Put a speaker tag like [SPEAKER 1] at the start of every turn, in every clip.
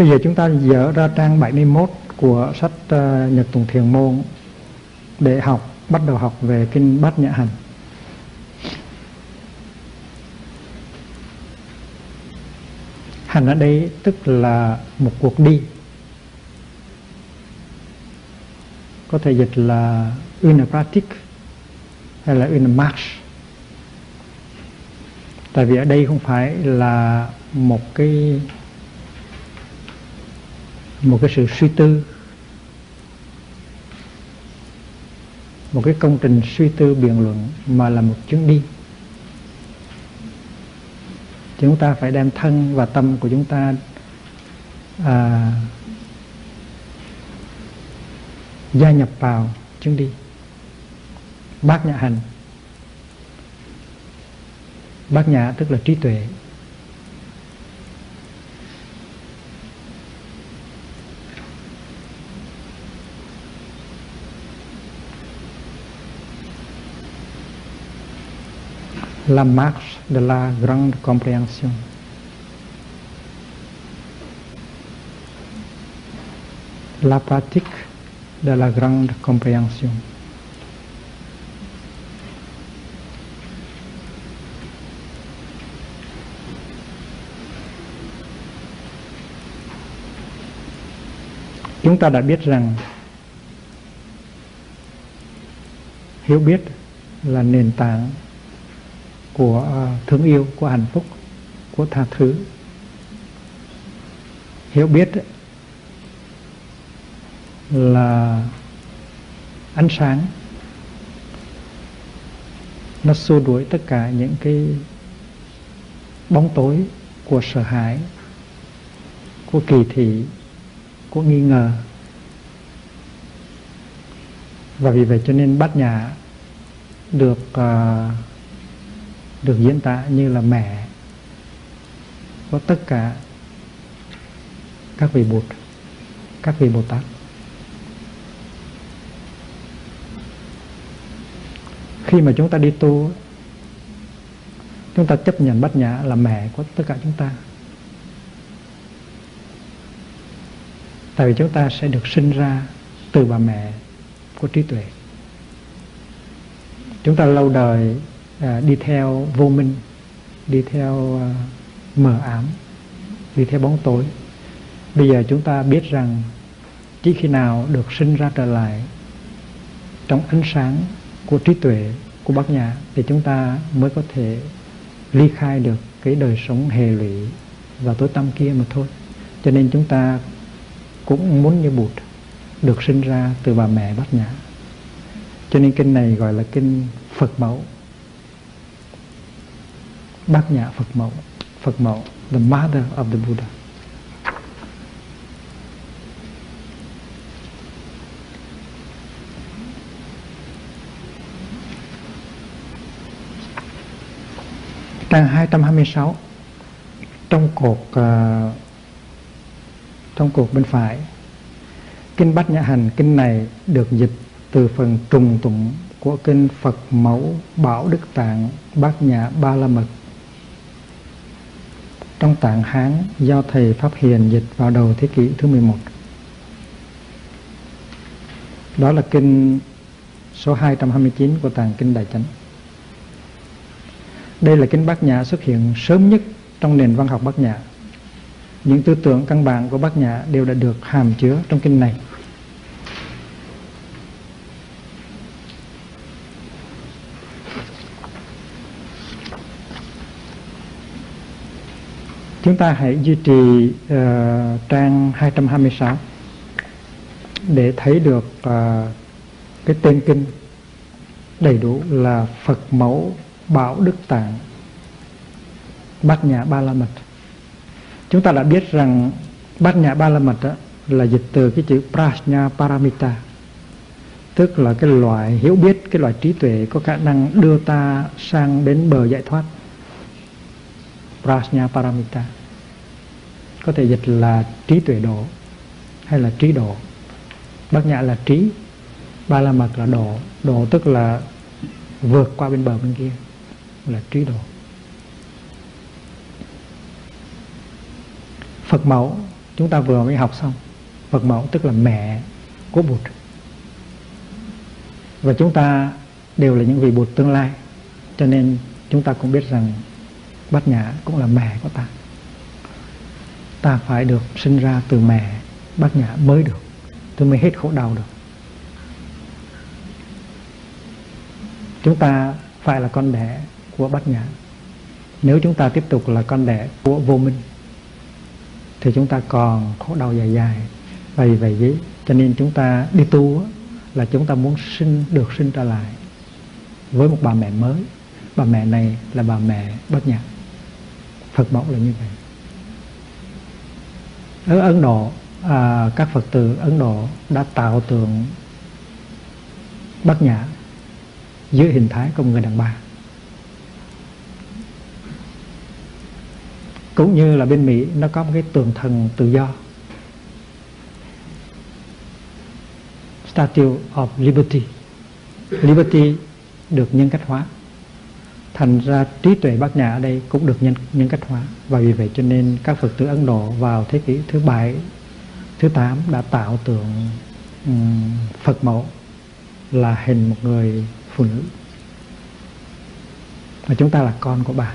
[SPEAKER 1] Bây giờ chúng ta dở ra trang 71 của sách uh, Nhật Tùng Thiền Môn để học, bắt đầu học về kinh Bát Nhã Hành. Hành ở đây tức là một cuộc đi. Có thể dịch là une pratique hay là une marche. Tại vì ở đây không phải là một cái một cái sự suy tư một cái công trình suy tư biện luận mà là một chuyến đi. Chúng ta phải đem thân và tâm của chúng ta à, gia nhập vào chuyến đi. Bát nhã hành. Bát nhã tức là trí tuệ. La marche de la grande compréhension. La pratique de la grande compréhension. Chúng ta đã biết rằng hiểu biết là nền tảng của ờ, thương yêu của hạnh phúc của tha thứ. Hiểu biết là ánh sáng. Nó xua đuổi tất cả những cái bóng tối của sợ hãi của kỳ thị của nghi ngờ. Và vì vậy cho nên bát nhã được uh, được diễn tả như là mẹ của tất cả các vị Bụt, các vị Bồ Tát. Khi mà chúng ta đi tu, chúng ta chấp nhận bát nhã là mẹ của tất cả chúng ta. Tại vì chúng ta sẽ được sinh ra từ bà mẹ của trí tuệ. Chúng ta lâu đời à, đi theo vô minh đi theo à, mờ ám đi theo bóng tối. Bây giờ chúng ta biết rằng chỉ khi nào được sinh ra trở lại trong ánh sáng của trí tuệ của bác nhã thì chúng ta mới có thể ly khai được cái đời sống hề lụy và tối tăm kia mà thôi. Cho nên chúng ta cũng muốn như bụt được sinh ra từ bà mẹ bát nhã. Cho nên kinh này gọi là kinh phật mẫu bát nhã Phật mẫu. Phật mẫu the mother of the Buddha. Trang 226 trong cột uh, ờ, trong cột bên phải kinh bát nhã hành kinh này được dịch từ phần trùng tụng của kinh Phật mẫu Bảo Đức Tạng Bát Nhã Ba La Mật trong tạng Hán do Thầy Pháp Hiền dịch vào đầu thế kỷ thứ 11. Đó là kinh số 229 của tạng kinh Đại Chánh. Đây là kinh Bát Nhã xuất hiện sớm nhất trong nền văn học Bát Nhã. Những tư tưởng căn bản của Bát Nhã đều đã được hàm chứa trong kinh này. Chúng ta hãy duy trì uh, trang 226 để thấy được uh, cái tên kinh đầy đủ là Phật mẫu Bảo Đức Tạng Bát Nhã Ba La Mật. Chúng ta đã biết rằng Bát Nhã Ba La Mật đó, là dịch từ cái chữ Prajna Paramita tức là cái loại hiểu biết cái loại trí tuệ có khả năng đưa ta sang đến bờ giải thoát. Prajna Paramita. Có thể dịch là trí tuệ độ hay là trí độ. Bát nhã là trí, ba la mật là độ. Độ tức là vượt qua bên bờ bên kia, là trí độ. Phật mẫu, chúng ta vừa mới học xong. Phật mẫu tức là mẹ của Bụt. Và chúng ta đều là những vị Bụt tương lai, cho nên chúng ta cũng biết rằng Bát Nhã cũng là mẹ của ta. Ta phải được sinh ra từ mẹ Bát Nhã mới được. Tôi mới hết khổ đau được. Chúng ta phải là con đẻ của Bát Nhã. Nếu chúng ta tiếp tục là con đẻ của vô minh, thì chúng ta còn khổ đau dài dài. Và vì vậy, cho nên chúng ta đi tu là chúng ta muốn sinh, được sinh trở lại với một bà mẹ mới. Bà mẹ này là bà mẹ bất nhạc Phật mẫu là như vậy. Ở Ấn Độ à, các Phật tử Ấn Độ đã tạo tượng Bát Nhã dưới hình thái của người đàn bà. Cũng như là bên Mỹ nó có một cái tượng thần tự do. Statue of Liberty. Liberty được nhân cách hóa thành ra trí tuệ bát nhã ở đây cũng được nhân, nhân cách hóa. Và vì vậy cho nên các Phật tử Ấn Độ vào thế kỷ thứ bảy thứ tám đã tạo tượng um, Phật mẫu là hình một người phụ nữ. Và chúng ta là con của bà.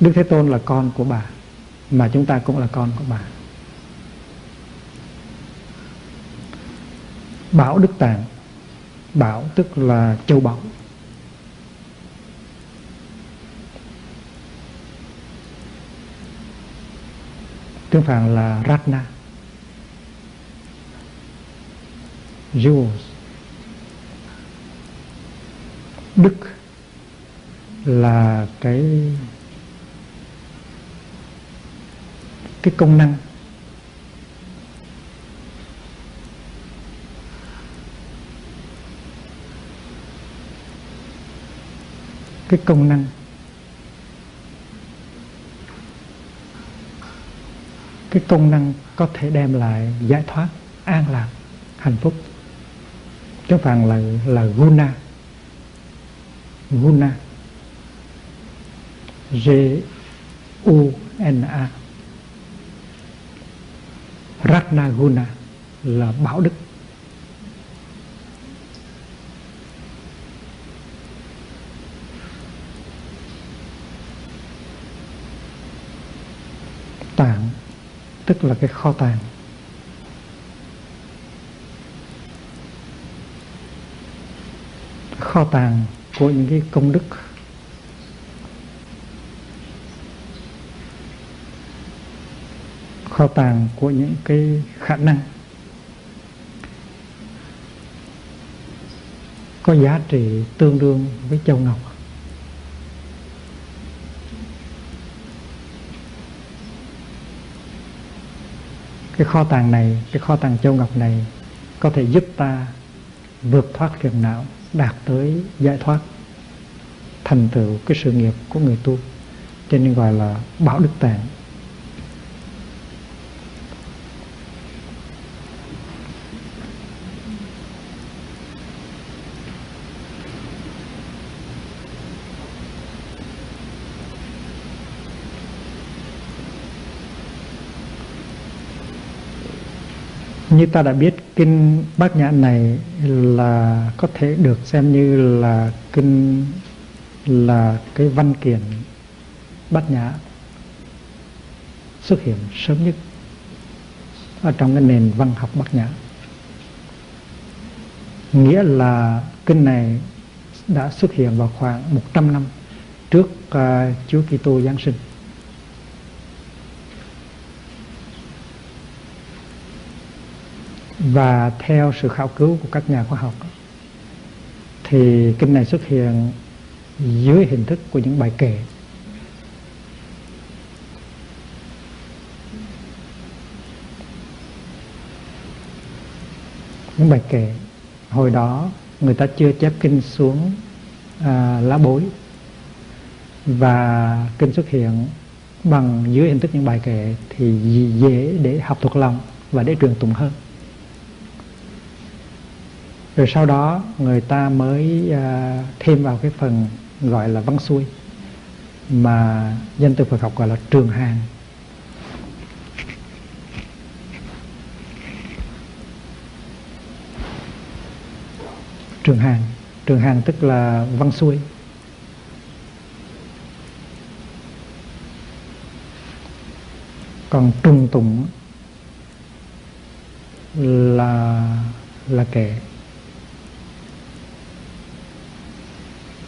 [SPEAKER 1] Đức Thế Tôn là con của bà mà chúng ta cũng là con của bà. Bảo Đức Tạng Bảo tức là châu báu. Tương phản là Ratna. Jewels Đức là cái cái công năng. Cái công năng. Cái công năng có thể đem lại giải thoát, an lạc, hạnh phúc. Chứ phàn là là guna. Guna. G u n a. Ratna guna là bảo đức tạng tức là cái kho tàng. Kho tàng của những cái công đức. Kho tàng của những cái khả năng. Có giá trị tương đương với châu ngọc. Cái kho tàng này, cái kho tàng châu ngọc này có thể giúp ta vượt thoát phiền não, đạt tới giải thoát thành tựu cái sự nghiệp của người tu. Cho nên gọi là bảo đức tạng. Như ta đã biết kinh bát nhã này là có thể được xem như là kinh là cái văn kiện bát nhã xuất hiện sớm nhất ở trong cái nền văn học bát nhã. Nghĩa là kinh này đã xuất hiện vào khoảng 100 năm trước uh, Chúa Kitô Giáng sinh. Và theo sự khảo cứu của các nhà khoa học thì kinh này xuất hiện dưới hình thức của những bài kệ. Những bài kệ hồi đó người ta chưa chép kinh xuống à, lá bối. Và kinh xuất hiện bằng dưới hình thức những bài kệ thì dễ để học thuộc lòng và để truyền tụng hơn rồi sau đó người ta mới à, thêm vào cái phần gọi là văn xuôi mà dân từ Phật học gọi là trường hàng trường hàng trường hàng tức là văn xuôi. Còn trùng tụng là là kệ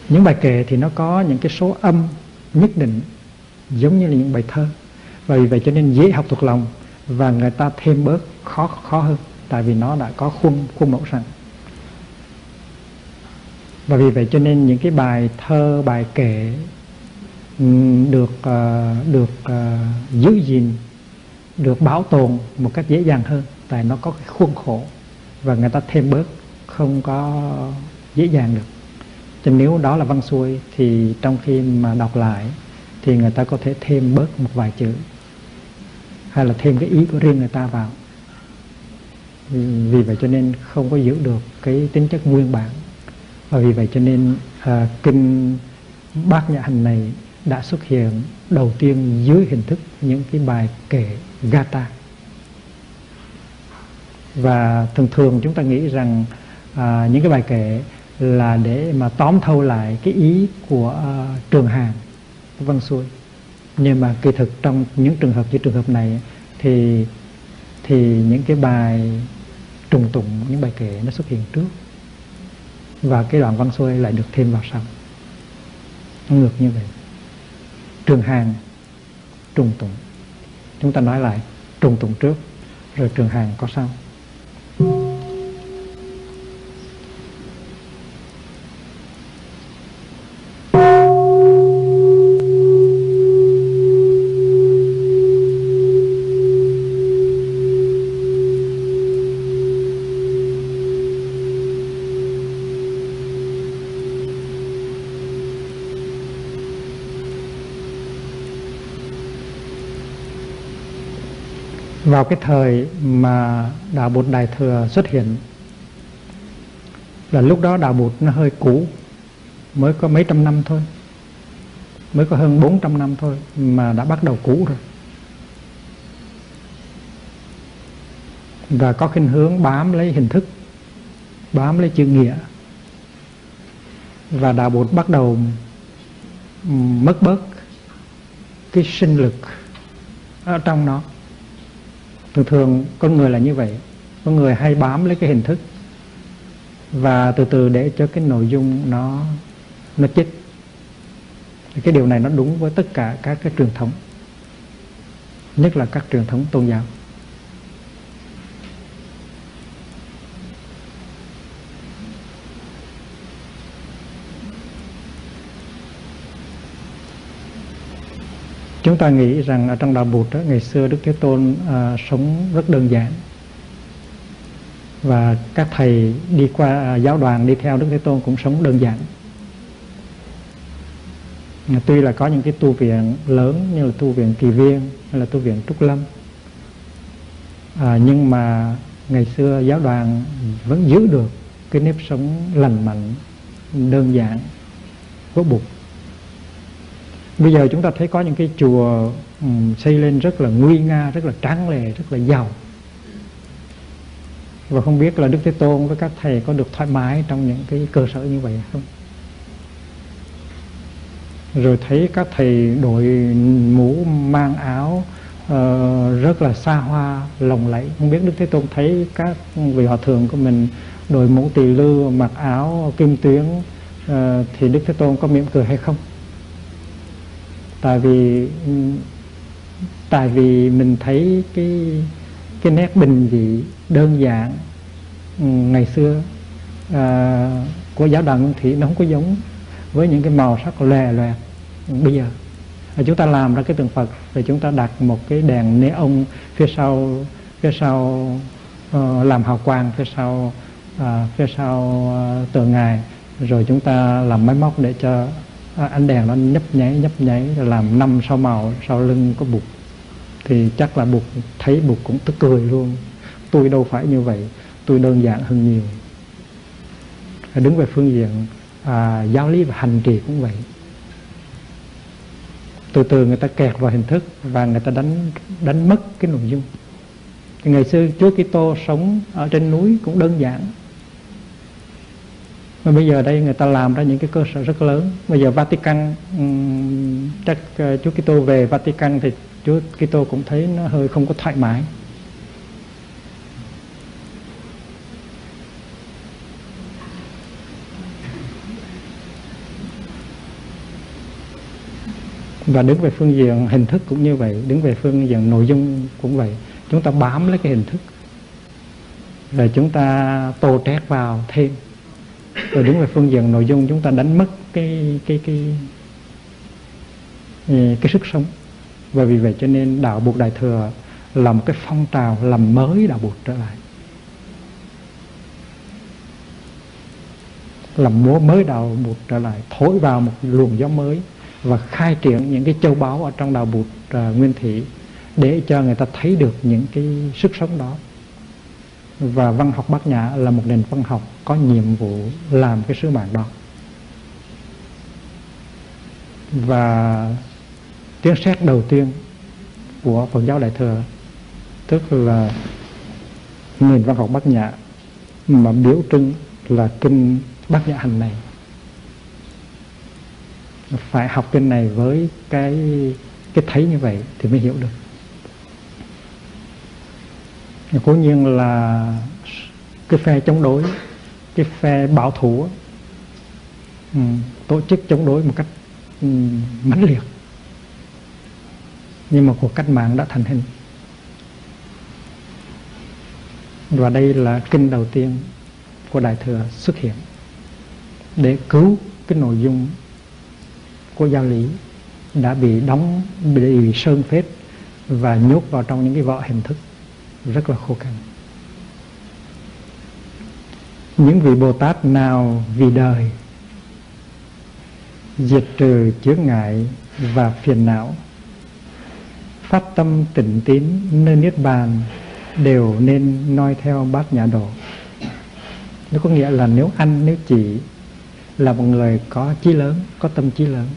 [SPEAKER 1] những bài kệ thì nó có những cái số âm nhất định, giống như là những bài thơ. Và vì vậy cho nên dễ học thuộc lòng và người ta thêm bớt khó khó hơn, tại vì nó đã có khuôn khuôn mẫu sẵn và vì vậy cho nên những cái bài thơ, bài kệ ừ, được ờ, được ờ, giữ gìn, được bảo tồn một cách dễ dàng hơn, tại nó có cái khuôn khổ và người ta thêm bớt không có dễ dàng được cho nếu đó là văn xuôi thì trong khi mà đọc lại thì người ta có thể thêm bớt một vài chữ. Hay là thêm cái ý của riêng người ta vào. Vì vậy cho nên không có giữ được cái tính chất nguyên bản. Và vì vậy cho nên à, kinh bát nhã hành này đã xuất hiện đầu tiên dưới hình thức những cái bài kể gata. Và thường thường chúng ta nghĩ rằng à, những cái bài kể là để mà tóm thâu lại cái ý của uh, trường hàng văn xuôi. Nhưng mà kỳ thực trong những trường hợp như trường hợp này thì thì những cái bài trùng tụng những bài kể nó xuất hiện trước. Và cái đoạn văn xuôi lại được thêm vào sau. Nó ngược như vậy. Trường hàng trùng tụng. Chúng ta nói lại trùng tụng trước rồi trường hàng có sau. Cái thời mà đạo bụt đại thừa xuất hiện, là lúc đó đạo bụt nó hơi cũ, mới có mấy trăm năm thôi, mới có hơn 400 năm thôi mà đã bắt đầu cũ rồi. Và có khuynh hướng bám lấy hình thức, bám lấy chữ nghĩa. Và đạo bụt bắt đầu mất bớt cái sinh lực ở trong nó thường thường con người là như vậy. Con người hay bám lấy cái hình thức và từ từ để cho cái nội dung nó nó chết cái điều này nó đúng với tất cả các cái truyền thống, nhất là các truyền thống tôn giáo. Chúng ta nghĩ rằng ở trong đạo Bụt đó, ngày xưa Đức Thế Tôn à, sống rất đơn giản. Và các thầy đi qua à, giáo đoàn đi theo Đức Thế Tôn cũng sống đơn giản. À, tuy là có những cái tu viện lớn như là tu viện Kỳ Viên hay là tu viện Trúc Lâm. À, nhưng mà ngày xưa giáo đoàn vẫn giữ được cái nếp sống lành mạnh đơn giản của Bụt bây giờ chúng ta thấy có những cái chùa um, xây lên rất là nguy nga rất là tráng lệ rất là giàu. Và không biết là đức thế tôn với các thầy có được thoải mái trong những cái cơ sở như vậy không? Rồi thấy các thầy đội mũ mang áo uh, rất là xa hoa lồng lẫy. Không biết đức thế tôn thấy các vị hòa thượng của mình đội mũ tỳ lư mặc áo kim tuyến uh, thì đức thế tôn có mỉm cười hay không? Tại vì tại vì mình thấy cái cái nét bình dị đơn giản ngày xưa à, của giáo đoàn nguyên thủy nó không có giống với những cái màu sắc lè loẹt bây giờ. Và chúng ta làm ra cái tượng Phật rồi chúng ta đặt một cái đèn neon phía sau phía sau uh, làm hào quang phía sau uh, phía sau uh, tượng ngài. Rồi chúng ta làm máy móc để cho Ờ, ánh đèn nó nhấp nháy nhấp nháy làm năm sao màu sau lưng có bụt. Thì chắc là bụt thấy bụt cũng tức cười luôn. Tôi đâu phải như vậy tôi đơn giản hơn nhiều. Đứng về phương diện à, giáo lý và hành trì cũng vậy. Từ từ người ta kẹt vào hình thức và người ta đánh đánh mất cái nội dung. Thì ngày xưa Chúa Kitô sống ở trên núi cũng đơn giản mà bây giờ đây người ta làm ra những cái cơ sở rất lớn. Bây giờ Vatican chắc uh, Chúa Kitô về Vatican thì Chúa Kitô cũng thấy nó hơi không có thoải mái. Và đứng về phương diện hình thức cũng như vậy đứng về phương diện nội dung cũng vậy. Chúng ta bám lấy cái hình thức. Rồi chúng ta tô trét vào thêm rồi đứng về phương diện nội dung chúng ta đánh mất cái cái cái cái, cái sức sống. Và vì vậy cho nên đạo buộc đại thừa là một cái phong trào làm mới đạo buộc trở lại. Làm múa mới đạo buộc trở lại thổi vào một luồng gió mới và khai triển những cái châu báu ở trong đạo bụt uh, nguyên thủy để cho người ta thấy được những cái sức sống đó và văn học bát nhã là một nền văn học có nhiệm vụ làm cái sứ mạng đó. Và tiếng xét đầu tiên của Phật giáo Đại thừa, tức là nền văn học bát nhã mà biểu trưng là kinh bát nhã hành này. Phải học kinh này với cái cái thấy như vậy thì mới hiểu được cố nhiên là cái phe chống đối cái phe bảo thủ ừ, tổ chức chống đối một cách ừ, mãnh liệt. Nhưng mà cuộc cách mạng đã thành hình. Và đây là kinh đầu tiên của đại thừa xuất hiện để cứu cái nội dung của giáo lý đã bị đóng bị sơn phết và nhốt vào trong những cái vỏ hình thức rất là khô cằn những vị bồ tát nào vì đời, diệt trừ chướng ngại và phiền não, phát tâm tỉnh tín nơi niết bàn đều nên noi theo bát nhã đồ nó có nghĩa là nếu anh nếu chị là một người có chí lớn, có tâm trí lớn,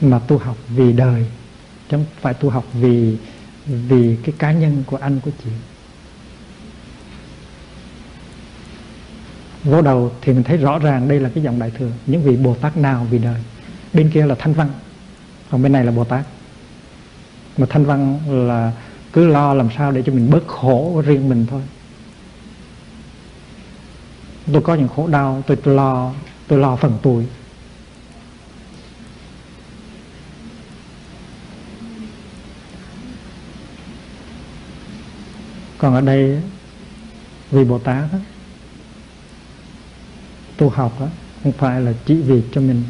[SPEAKER 1] mà tu học vì đời không phải tu học vì vì cái cá nhân của anh của chị. Vô đầu thì mình thấy rõ ràng đây là cái dòng đại thừa, những vị bồ tát nào vì đời. Bên kia là thanh văn, còn bên này là bồ tát. Mà thanh văn là cứ lo làm sao để cho mình bớt khổ riêng mình thôi. Tôi có những khổ đau, tôi lo tôi lo phần tôi. Còn ở đây vì bồ tát đó, tu học đó, không phải là chỉ vì cho mình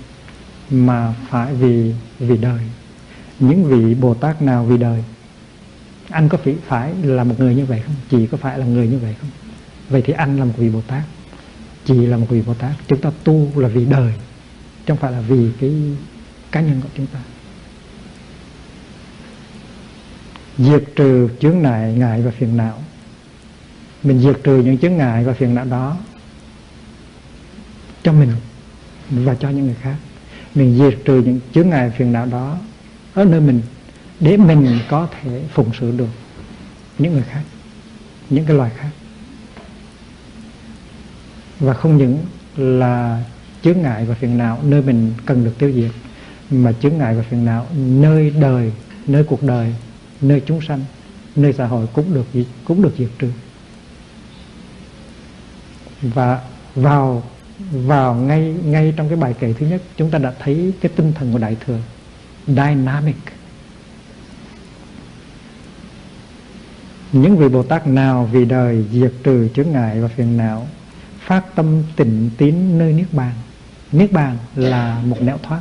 [SPEAKER 1] mà phải vì vì đời. Những vị bồ tát nào vì đời? Anh có phải phải là một người như vậy không? Chị có phải là người như vậy không? Vậy thì anh là một vị bồ tát chị là một vị bồ tát. Chúng ta tu là vì đời chứ không phải là vì cái cá nhân của chúng ta. Diệt trừ chướng ngại ngại và phiền não mình diệt trừ những chướng ngại và phiền não đó cho mình và cho những người khác. Mình diệt trừ những chướng ngại, phiền não đó ở nơi mình để mình có thể phụng sự được những người khác, những cái loài khác. Và không những là chướng ngại và phiền não nơi mình cần được tiêu diệt, mà chướng ngại và phiền não nơi đời, nơi cuộc đời, nơi chúng sanh, nơi xã hội cũng được cũng được diệt trừ và vào vào ngay ngay trong cái bài kể thứ nhất, chúng ta đã thấy cái tinh thần của đại thừa. Dynamic. Những vị Bồ Tát nào vì đời diệt trừ chướng ngại và phiền não, phát tâm tịnh tín nơi niết bàn. Niết bàn là một nẻo thoát.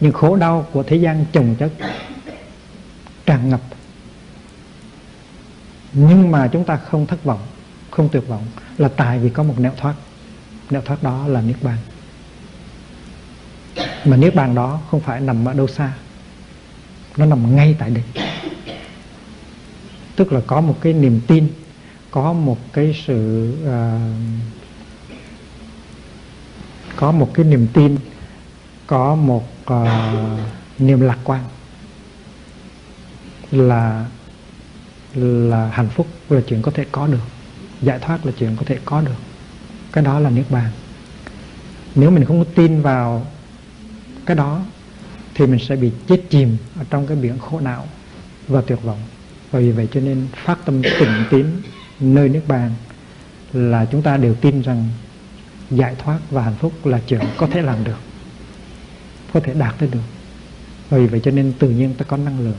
[SPEAKER 1] Nhưng khổ đau của thế gian chồng chất tràn ngập. Nhưng mà chúng ta không thất vọng, không tuyệt vọng là tại vì có một nẻo thoát. Nẻo thoát đó là niết bàn. Mà niết bàn đó không phải nằm ở đâu xa. Nó nằm ngay tại đây. Tức là có một cái niềm tin có một cái sự uh, có một cái niềm tin có một uh, niềm lạc quan là là hạnh phúc là chuyện có thể có được giải thoát là chuyện có thể có được. Cái đó là niết bàn. Nếu mình không có tin vào cái đó, thì mình sẽ bị chết chìm ở trong cái biển khổ não và tuyệt vọng. Và vì vậy cho nên phát tâm tỉnh tín nơi nước bàn là chúng ta đều tin rằng giải thoát và hạnh phúc là chuyện có thể làm được, có thể đạt tới được. Và vì vậy cho nên tự nhiên ta có năng lượng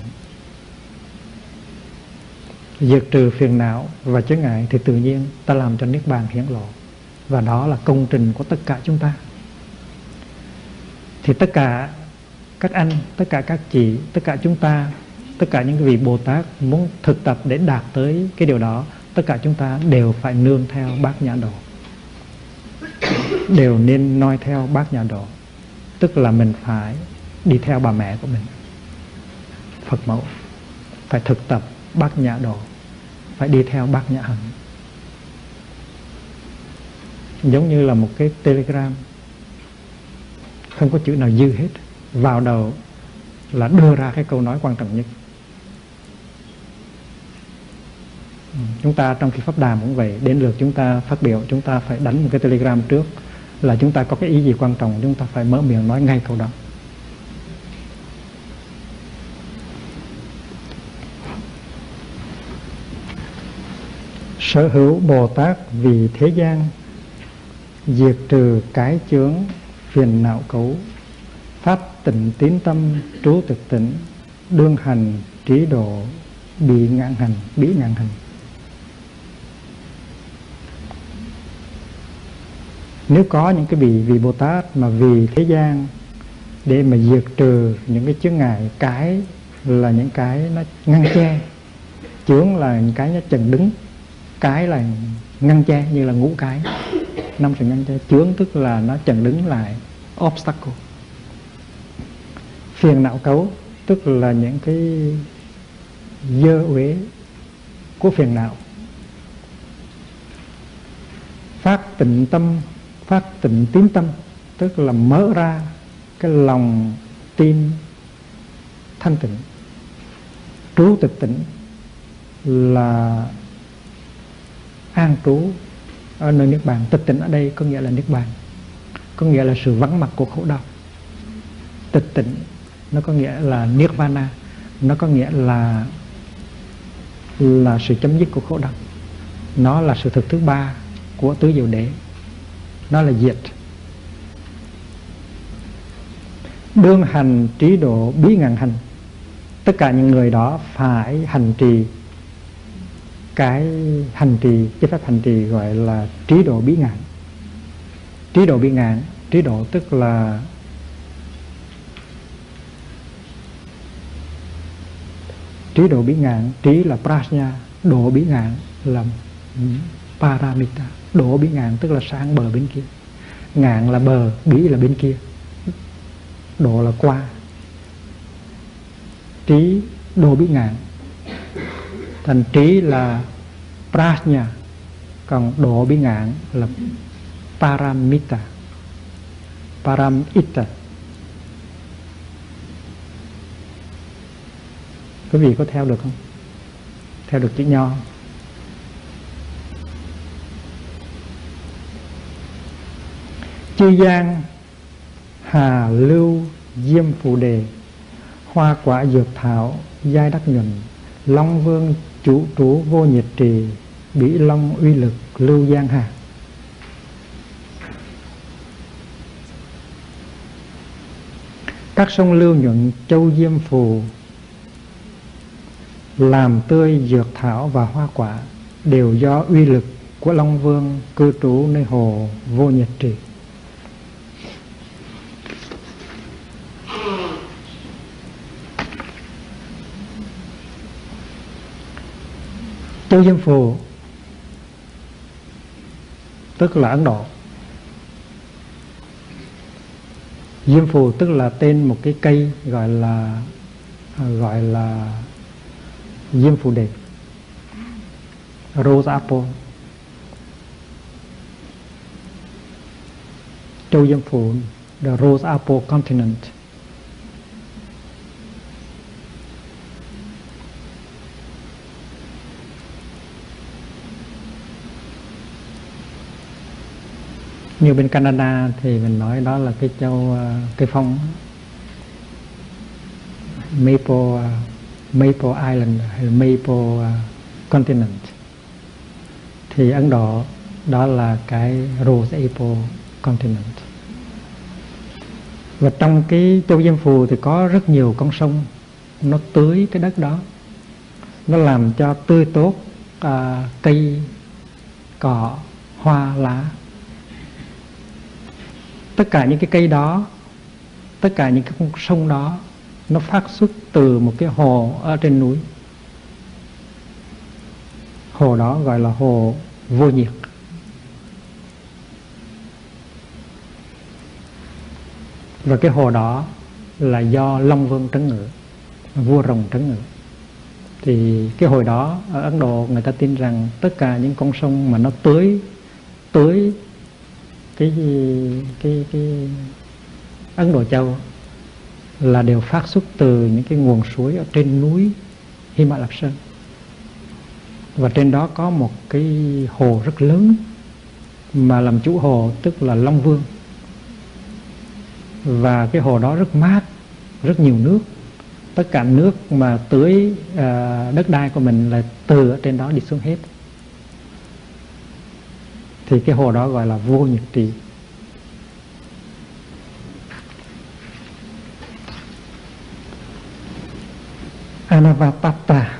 [SPEAKER 1] diệt trừ phiền não và chướng ngại thì tự nhiên ta làm cho niết bàn hiển lộ. Và đó là công trình của tất cả chúng ta. Thì tất cả các anh, tất cả các chị, tất cả chúng ta, tất cả những vị bồ tát muốn thực tập để đạt tới cái điều đó, tất cả chúng ta đều phải nương theo bác nhã độ. Đều nên noi theo bác nhã độ. Tức là mình phải đi theo bà mẹ của mình. Phật mẫu, phải thực tập bác nhã độ phải đi theo bác nhã hạnh giống như là một cái telegram, không có chữ nào dư hết. Vào đầu là đưa ra cái câu nói quan trọng nhất. Chúng ta trong khi pháp đàm cũng vậy, đến lượt chúng ta phát biểu, chúng ta phải đánh một cái telegram trước là chúng ta có cái ý gì quan trọng, chúng ta phải mở miệng nói ngay câu đó. Sở hữu bồ tát vì thế gian, diệt trừ cái chướng, phiền não cấu phát tịnh tín tâm, trú thực tịnh, đương hành trí độ, bị ngạn hành, bị ngạn hành. Nếu có những cái vị vị bồ tát mà vì thế gian để mà diệt trừ những cái chướng ngại, cái là những cái nó ngăn che, chướng là những cái nó chần đứng cái là ngăn che, như là ngũ cái. Năm sự ngăn che chướng tức là nó chừng đứng lại obstacle. Phiền não cấu tức là những cái dơ uế của phiền não. Phát tịnh tâm, phát tịnh tín tâm tức là mở ra cái lòng tin thanh tịnh. Trú tịch tịnh là an trú ở nơi niết bàn. Tịch tịnh ở đây có nghĩa là niết bàn, có nghĩa là sự vắng mặt của khổ đau. Tịch tịnh nó có nghĩa là nirvana, nó có nghĩa là là sự chấm dứt của khổ đau. Nó là sự thực thứ ba của tứ diệu đế. Nó là diệt. Đương hành trí độ bí ngàn hành, tất cả những người đó phải hành trì cái hành trì cái pháp hành trì gọi là trí độ bí ngạn, trí độ bí ngạn, trí độ tức là trí độ bí ngạn trí là prajna độ bí ngạn là paramita. Độ bí ngạn tức là sang bờ bên kia. Ngạn là bờ bí là bên kia. Độ là qua. Trí độ bí ngạn thành trí là prajna còn độ biến ngạn là paramita. Paramita. Quý vị có theo được không? Theo được chữ nho chư giang, hà lưu, diêm phù đề, hoa quả dược thảo, giai đắc nhuận, long vương chủ trú vô nhiệt trì, bỉ long uy lực lưu giang hà các sông lưu nhuận châu diêm phù, làm tươi dược thảo và hoa quả, đều do uy lực của Long Vương, cư trú nơi hồ vô nhật trì. Châu Diêm Phù, tức là Ấn Độ. Diêm Phù tức là tên một cái cây gọi là à, gọi là Diêm Phù Đề Rose Apple. Châu Diêm Phù, The Rose Apple Continent. Như bên Canada thì mình nói đó là cái châu ờ, cây phong Maple ờ, Maple Island hay Maple ờ, Continent. Thì Ấn Độ đó là cái Rose Apple Continent. Và trong cái châu Diêm Phù thì có rất nhiều con sông nó tưới cái đất đó. Nó làm cho tươi tốt à, cây cỏ hoa lá tất cả những cái cây đó, tất cả những cái con sông đó, nó phát xuất từ một cái hồ ở trên núi. Hồ đó gọi là hồ vô nhiệt. Và cái hồ đó là do long vương trấn ngự, vua rồng trấn ngự. Thì cái hồi đó ở ấn độ người ta tin rằng tất cả những con sông mà nó tưới tưới cái cái cái ấn độ châu là đều phát xuất từ những cái nguồn suối ở trên núi Himalaya Sơn. Và trên đó có một cái hồ rất lớn mà làm chủ hồ tức là Long Vương. Và cái hồ đó rất mát rất nhiều nước. Tất cả nước mà tưới uh, đất đai của mình là từ ở trên đó đi xuống hết thì cái hồ đó gọi là vô nhật trì Anavapata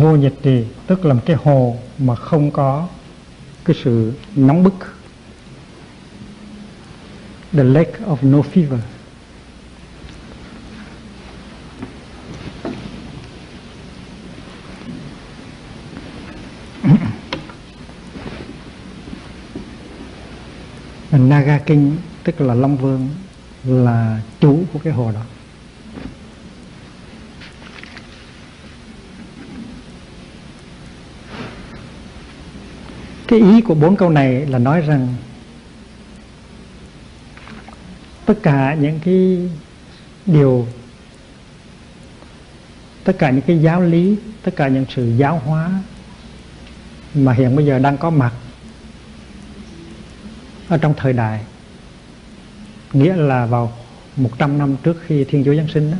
[SPEAKER 1] vô nhiệt trì, tức là một cái hồ mà không có cái sự nóng bức. The lake of no fever. Naga Kinh tức là Long Vương, là chủ của cái hồ đó. Cái ý của bốn câu này là nói rằng tất cả những cái điều tất cả những cái giáo lý tất cả những sự giáo hóa mà hiện bây giờ đang có mặt ở trong thời đại nghĩa là vào 100 năm trước khi Thiên Chúa Giáng sinh đó,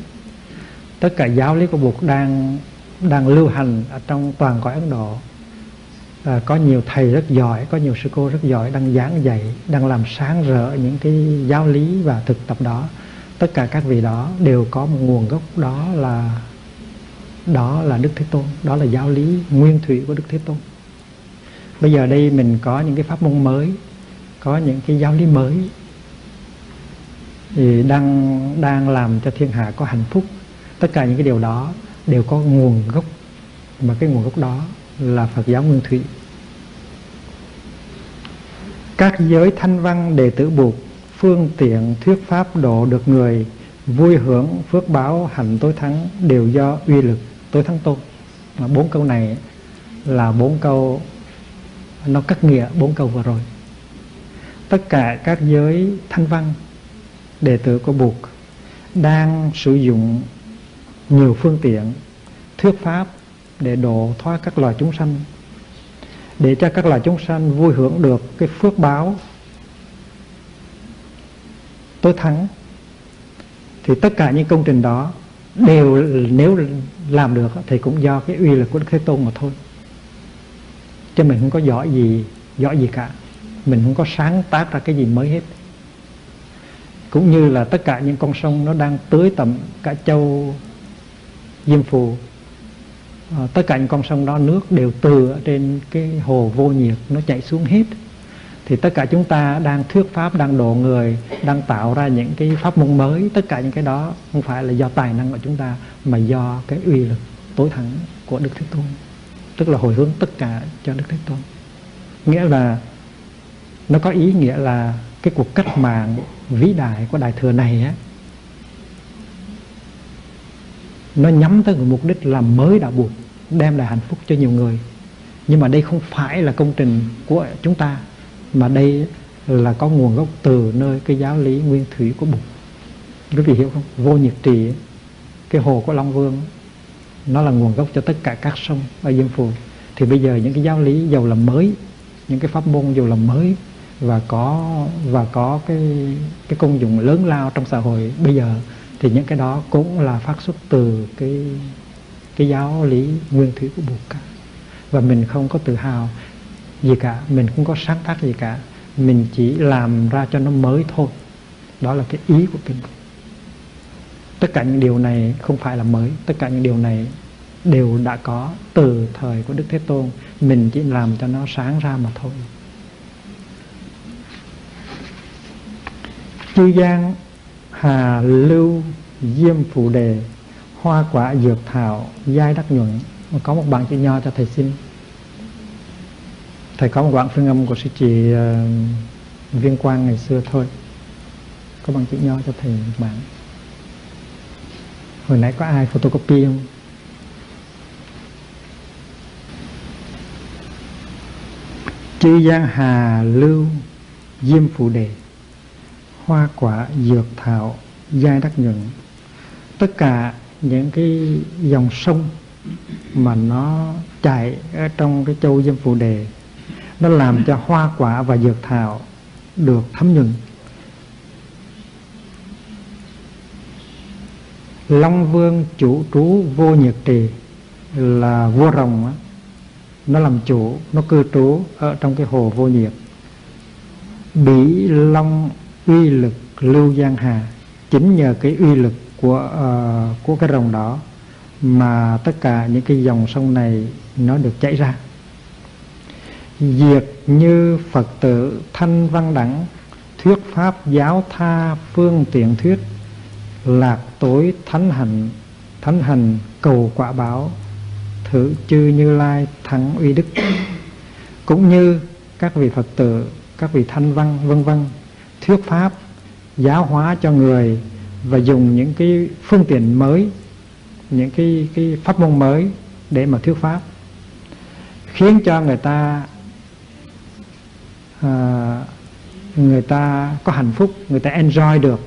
[SPEAKER 1] tất cả giáo lý của Bụt đang đang lưu hành ở trong toàn cõi Ấn Độ à, có nhiều thầy rất giỏi có nhiều sư cô rất giỏi đang giảng dạy đang làm sáng rỡ những cái giáo lý và thực tập đó. Tất cả các vị đó đều có một nguồn gốc đó là đó là đức thế tôn đó là giáo lý nguyên thủy của đức thế tôn. Bây giờ đây mình có những cái pháp môn mới có những cái giáo lý mới thì đang đang làm cho thiên hạ có hạnh phúc. Tất cả những cái điều đó đều có nguồn gốc mà cái nguồn gốc đó là Phật giáo Nguyên Thủy. Các giới thanh văn đệ tử buộc phương tiện thuyết pháp độ được người vui hưởng phước báo hạnh tối thắng đều do uy lực tối thắng tôn. Mà bốn câu này là bốn câu, nó cắt nghĩa bốn câu vừa rồi. Tất cả các giới thanh văn đệ tử của buộc đang sử dụng nhiều phương tiện thuyết pháp để độ thoát các loài chúng sanh, để cho các loài chúng sanh vui hưởng được cái phước báo tối thắng. Thì tất cả những công trình đó đều nếu làm được thì cũng do cái uy lực của Đức Thế Tôn mà thôi. Chứ mình không có giỏi gì giỏi gì cả. Mình không có sáng tác ra cái gì mới hết. Cũng như là tất cả những con sông nó đang tưới tầm cả châu Diêm Phù à, tất cả những con sông đó nước đều từ ở trên cái hồ vô nhiệt nó chảy xuống hết. Thì tất cả chúng ta đang thuyết pháp đang độ người đang tạo ra những cái pháp môn mới tất cả những cái đó không phải là do tài năng của chúng ta mà do cái uy lực tối thắng của đức thế tôn. Tức là hồi hướng tất cả cho đức thế tôn. Nghĩa là nó có ý nghĩa là cái cuộc cách mạng vĩ đại của đại thừa này á nó nhắm tới một mục đích làm mới đạo buộc, đem lại hạnh phúc cho nhiều người. Nhưng mà đây không phải là công trình của chúng ta, mà đây là có nguồn gốc từ nơi cái giáo lý nguyên thủy của Bụt. Quý vị hiểu không? Vô nhiệt trì, cái hồ của Long Vương, nó là nguồn gốc cho tất cả các sông ở Diêm Phù thì bây giờ những cái giáo lý giàu là mới, những cái pháp môn giàu là mới, và có và có cái cái công dụng lớn lao trong xã hội bây giờ thì những cái đó cũng là phát xuất từ cái cái giáo lý nguyên thủy của Bụt cả và mình không có tự hào gì cả, mình không có sáng tác gì cả. Mình chỉ làm ra cho nó mới thôi. Đó là cái ý của kinh tất cả những điều này không phải là mới. Tất cả những điều này đều đã có từ thời của đức thế tôn. Mình chỉ làm cho nó sáng ra mà thôi. Chư giang hà lưu diêm phụ đề hoa quả dược thảo giai đắc nhuận. Có một bạn chữ nho cho thầy xin. Thầy có một đoạn phương âm của sư chị uh, viên quang ngày xưa thôi. Có bằng chữ nho cho thầy một bản hồi nãy có ai photocopy không? Chư giang hà lưu diêm phụ đề hoa quả dược thảo giai đắc nhuận. Tất cả những cái dòng sông mà nó chạy ở trong cái châu diêm phụ đề nó làm cho hoa quả và dược thảo được thấm nhuận. Long Vương chủ trú vô nhiệt trì là vua rồng á, nó làm chủ nó cư trú ở trong cái hồ vô nhiệt bị long uy lực lưu giang hà. Chính nhờ cái uy lực của uh, của cái rồng đó mà tất cả những cái dòng sông này nó được chảy ra. Diệt như phật tử thanh văn đẳng thuyết pháp giáo tha phương tiện thuyết lạc tối thánh hành thánh hành cầu quả báo thử chư như lai thắng uy đức. Cũng như các vị phật tử các vị thanh văn vân vân thuyết pháp giáo hóa cho người và dùng những cái phương tiện mới những cái cái pháp môn mới để mà thuyết pháp. Khiến cho người ta à, người ta có hạnh phúc người ta enjoy được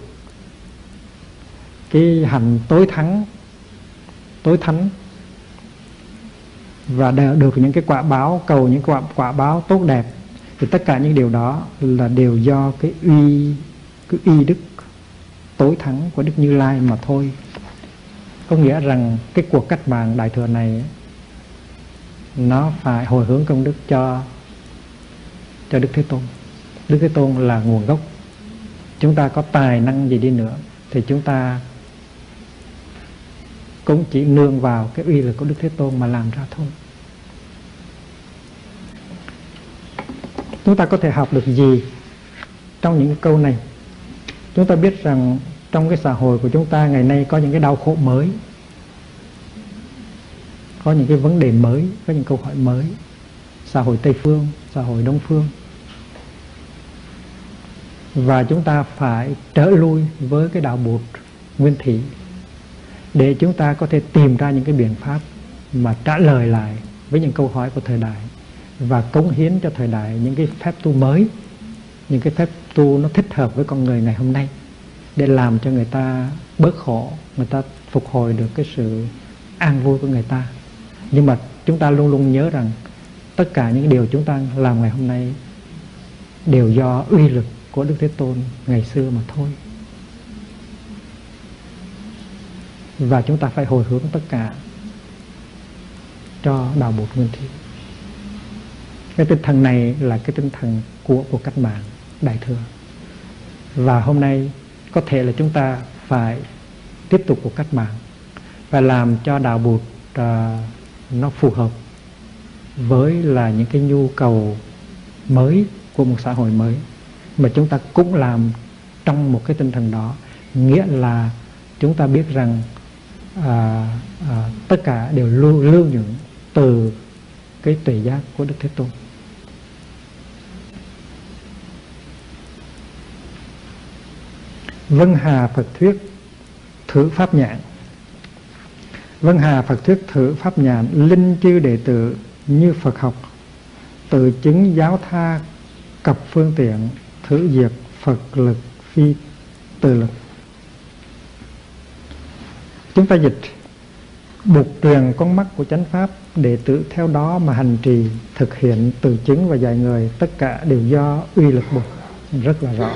[SPEAKER 1] cái hạnh tối thắng tối thánh và được những cái quả báo cầu những quả quả báo tốt đẹp thì tất cả những điều đó là đều do cái uy cái uy đức tối thắng của đức như lai mà thôi. Có nghĩa rằng cái cuộc cách mạng đại thừa này, nó phải hồi hướng công đức cho cho Đức Thế Tôn. Đức Thế Tôn là nguồn gốc. Chúng ta có tài năng gì đi nữa thì chúng ta cũng chỉ nương vào cái uy lực của Đức Thế Tôn mà làm ra thôi. Chúng ta có thể học được gì trong những câu này? Chúng ta biết rằng trong cái xã hội của chúng ta ngày nay có những cái đau khổ mới, có những cái vấn đề mới, có những câu hỏi mới. Xã hội tây phương, xã hội đông phương. Và chúng ta phải trở lui với cái đạo bụt nguyên thủy để chúng ta có thể tìm ra những cái biện pháp mà trả lời lại với những câu hỏi của thời đại và cống hiến cho thời đại những cái phép tu mới, những cái phép tu nó thích hợp với con người ngày hôm nay để làm cho người ta bớt khổ, người ta phục hồi được cái sự an vui của người ta nhưng mà chúng ta luôn luôn nhớ rằng tất cả những điều chúng ta làm ngày hôm nay đều do uy lực của Đức Thế Tôn ngày xưa mà thôi. Và chúng ta phải hồi hướng tất cả cho đạo bụt nguyên thủy. Cái tinh thần này là cái tinh thần của cuộc cách mạng đại thừa. Và hôm nay có thể là chúng ta phải tiếp tục cuộc cách mạng và làm cho đạo bụt uh, nó phù hợp với là những cái nhu cầu mới của một xã hội mới mà chúng ta cũng làm trong một cái tinh thần đó nghĩa là chúng ta biết rằng à, à, tất cả đều lưu, lưu những từ cái tuệ giác của Đức Thế Tôn Vân Hà Phật Thuyết Thử Pháp Nhãn Vân Hà Phật Thuyết Thử Pháp Nhãn Linh chư đệ tử như Phật học Tự chứng giáo tha cập phương tiện Thử diệt Phật lực phi tự lực. Chúng ta dịch Buộc truyền con mắt của chánh Pháp Đệ tử theo đó mà hành trì, Thực hiện từ chứng và dạy người. Tất cả đều do uy lực buộc Rất là rõ.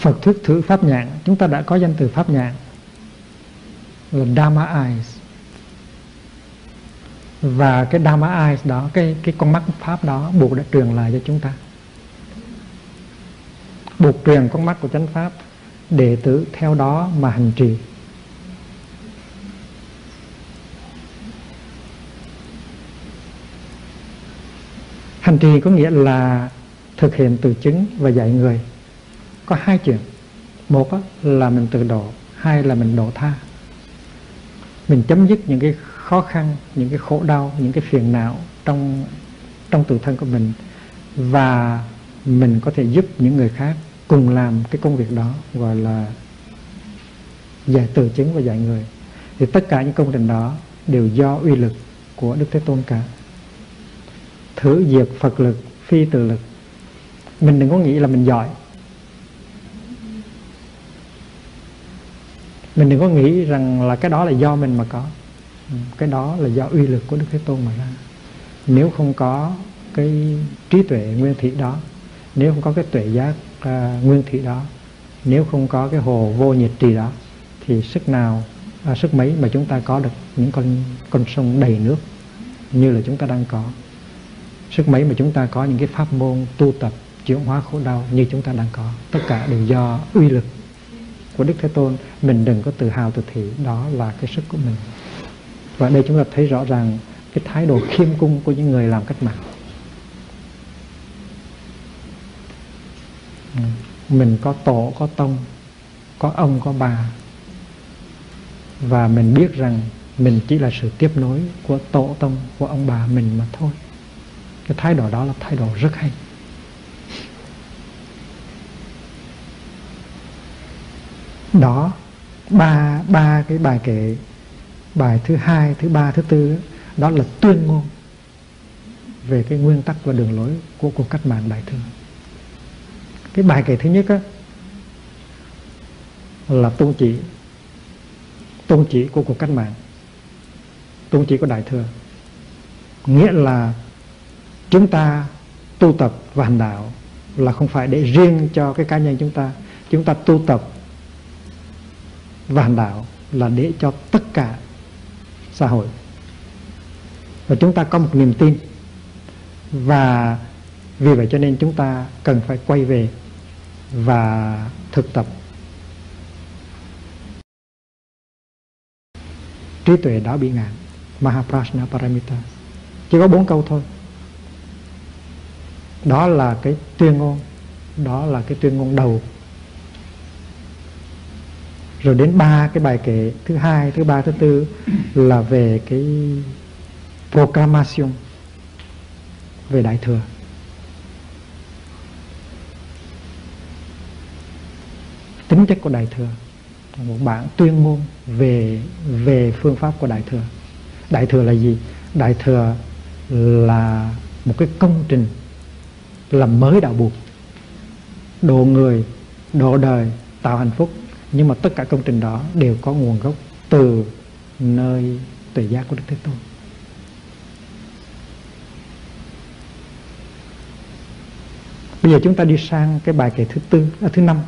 [SPEAKER 1] Phật thuyết thử pháp nhãn chúng ta đã có danh từ pháp nhãn là Dharma eyes. Và cái Dharma eyes đó, cái cái con mắt pháp đó buộc đã truyền lại cho chúng ta. Buộc truyền con mắt của chánh pháp, đệ tử theo đó mà hành trì. Hành trì có nghĩa là thực hiện từ chứng và dạy người có hai chuyện. Một là mình tự độ, hai là mình độ tha. Mình chấm dứt những cái khó khăn, những cái khổ đau, những cái phiền não trong trong tự thân của mình và mình có thể giúp những người khác cùng làm cái công việc đó, gọi là giải từ chứng và dạy người. Thì tất cả những công trình đó đều do uy lực của Đức Thế Tôn cả. Thử diệt Phật lực, phi từ lực. Mình đừng có nghĩ là mình giỏi. Mình đừng có nghĩ rằng là cái đó là do mình mà có. Ừ, cái đó là do uy lực của đức thế tôn mà ra. Nếu không có cái trí tuệ nguyên thủy đó nếu không có cái tuệ giác uh, nguyên thủy đó nếu không có cái hồ vô nhiệt trì đó thì sức nào à, sức mấy mà chúng ta có được những con con sông đầy nước như là chúng ta đang có? Sức mấy mà chúng ta có những cái pháp môn tu tập chuyển hóa khổ đau như chúng ta đang có? Tất cả đều do uy lực của Đức Thế Tôn, mình đừng có tự hào tự thị, đó là cái sức của mình. Và đây chúng ta thấy rõ ràng cái thái độ khiêm cung của những người làm cách mạng. Mình có tổ, có tông, có ông, có bà. Và mình biết rằng mình chỉ là sự tiếp nối của tổ tông, của ông bà mình mà thôi. Cái thái độ đó là thái độ rất hay. Đó ba ba cái bài kể bài thứ hai thứ ba thứ tư đó là tuyên ngôn về cái nguyên tắc và đường lối của cuộc cách mạng đại thừa cái bài kể thứ nhất á, là tôn chỉ tôn chỉ của cuộc cách mạng tôn chỉ của đại thừa nghĩa là chúng ta tu tập và hành đạo là không phải để riêng cho cái cá nhân chúng ta. Chúng ta tu tập và hành đạo là để cho tất cả xã hội. Và chúng ta có một niềm tin. Và vì vậy cho nên chúng ta cần phải quay về và thực tập. Trí tuệ đã bị ngạn Mahaprajna Paramita. Chỉ có bốn câu thôi. Đó là cái tuyên ngôn. Đó là cái tuyên ngôn đầu rồi đến ba cái bài kể thứ hai, thứ ba, thứ tư là về cái proclamation về đại thừa. Tính chất của đại thừa, một bản tuyên ngôn về về phương pháp của đại thừa. Đại thừa là gì? Đại thừa là một cái công trình làm mới đạo buộc, độ người, độ đời tạo hạnh phúc nhưng mà tất cả công trình đó đều có nguồn gốc từ nơi tuệ giác của đức thế tôn. Bây giờ chúng ta đi sang cái bài kệ thứ tư à, thứ năm.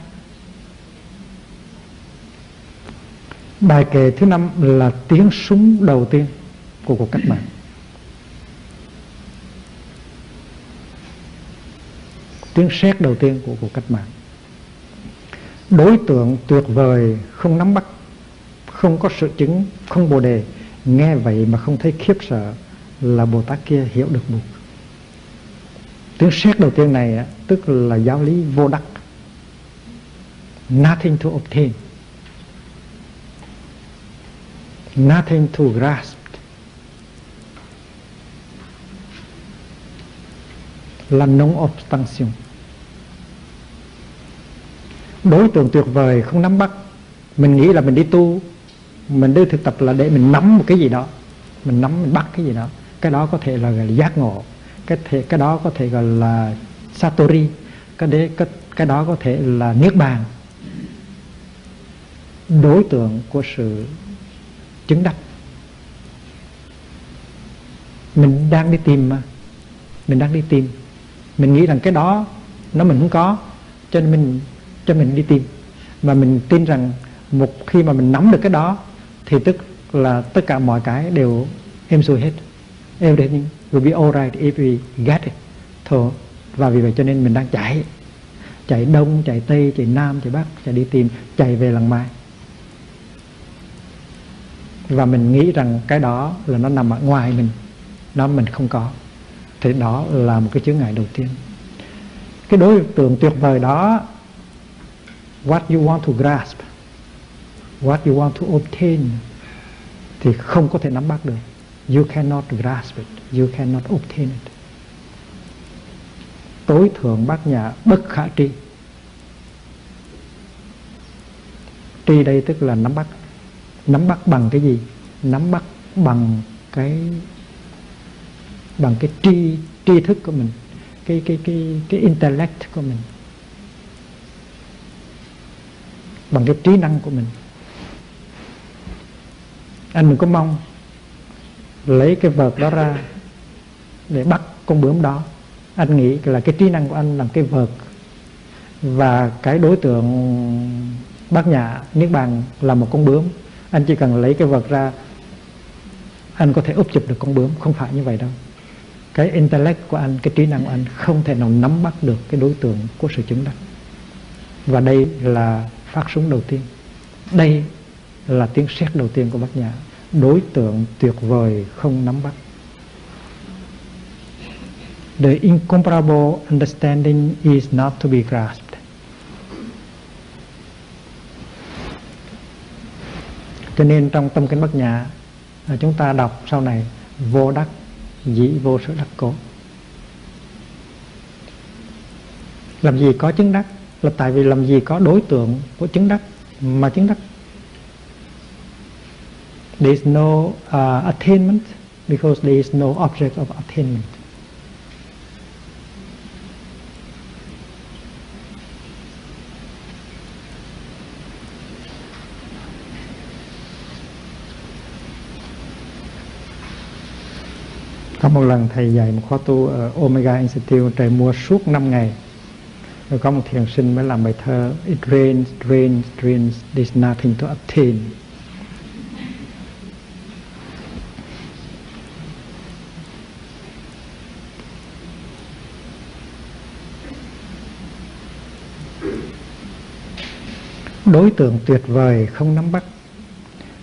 [SPEAKER 1] Bài kệ thứ năm là tiếng súng đầu tiên của cuộc cách mạng. Tiếng sét đầu tiên của cuộc cách mạng đối tượng tuyệt vời không nắm bắt, không có sự chứng, không bồ đề. Nghe vậy mà không thấy khiếp sợ là bồ tát kia hiểu được buộc tiếng xét đầu tiên này tức là giáo lý vô đắc. Nothing to obtain nothing to grasp. Là non obstruction đối tượng tuyệt vời không nắm bắt. Mình nghĩ là mình đi tu mình đi thực tập là để mình nắm một cái gì đó. Mình nắm mình bắt cái gì đó. Cái đó có thể là, là giác ngộ. Cái thể cái đó có thể gọi là satori. Cái đấy cái, cái đó có thể là niết bàn. Đối tượng của sự chứng đắc. Mình đang đi tìm mà. Mình đang đi tìm. Mình nghĩ rằng cái đó nó mình không có cho nên mình cho mình đi tìm. Mà mình tin rằng một khi mà mình nắm được cái đó, thì tức là tất cả mọi cái đều êm xuôi hết. Everything will be alright if we get it. Thôi, và vì vậy cho nên mình đang chạy. Chạy đông, chạy tây, chạy nam, chạy bắc, chạy đi tìm, chạy về lần mai. Và mình nghĩ rằng cái đó là nó nằm ở ngoài mình, nó mình không có. Thì đó là một cái chướng ngại đầu tiên. Cái đối tượng tuyệt vời đó what you want to grasp, what you want to obtain, thì không có thể nắm bắt được. You cannot grasp it. You cannot obtain it. Tối thượng bát nhã bất khả tri. Tri đây tức là nắm bắt. Nắm bắt bằng cái gì? Nắm bắt bằng cái bằng cái tri tri thức của mình, cái cái cái cái intellect của mình. Bằng cái trí năng của mình. Anh đừng có mong lấy cái vợt đó ra để bắt con bướm đó. Anh nghĩ là cái trí năng của anh làm cái vợt và cái đối tượng bác nhã niết bàn là một con bướm. Anh chỉ cần lấy cái vật ra, anh có thể úp chụp được con bướm. Không phải như vậy đâu. Cái intellect của anh, cái trí năng của anh không thể nào nắm bắt được cái đối tượng của sự chứng đắc. Và đây là phát súng đầu tiên. Đây là tiếng sét đầu tiên của bát nhã đối tượng tuyệt vời không nắm bắt. The incomparable understanding is not to be grasped. Cho nên trong tâm kinh bát nhã à, chúng ta đọc sau này, vô đắc, dĩ vô sự đắc cố. Làm gì có chứng đắc? Là tại vì làm gì có đối tượng của chứng đắc mà chứng đắc? There is no uh, attainment because there is no object of attainment. Có một lần thầy dạy một khóa tu ở Omega Institute trời mua suốt 5 ngày rồi có một thiền sinh mới làm bài thơ It rains, rains, rains, there's nothing to obtain. Đối tượng tuyệt vời không nắm bắt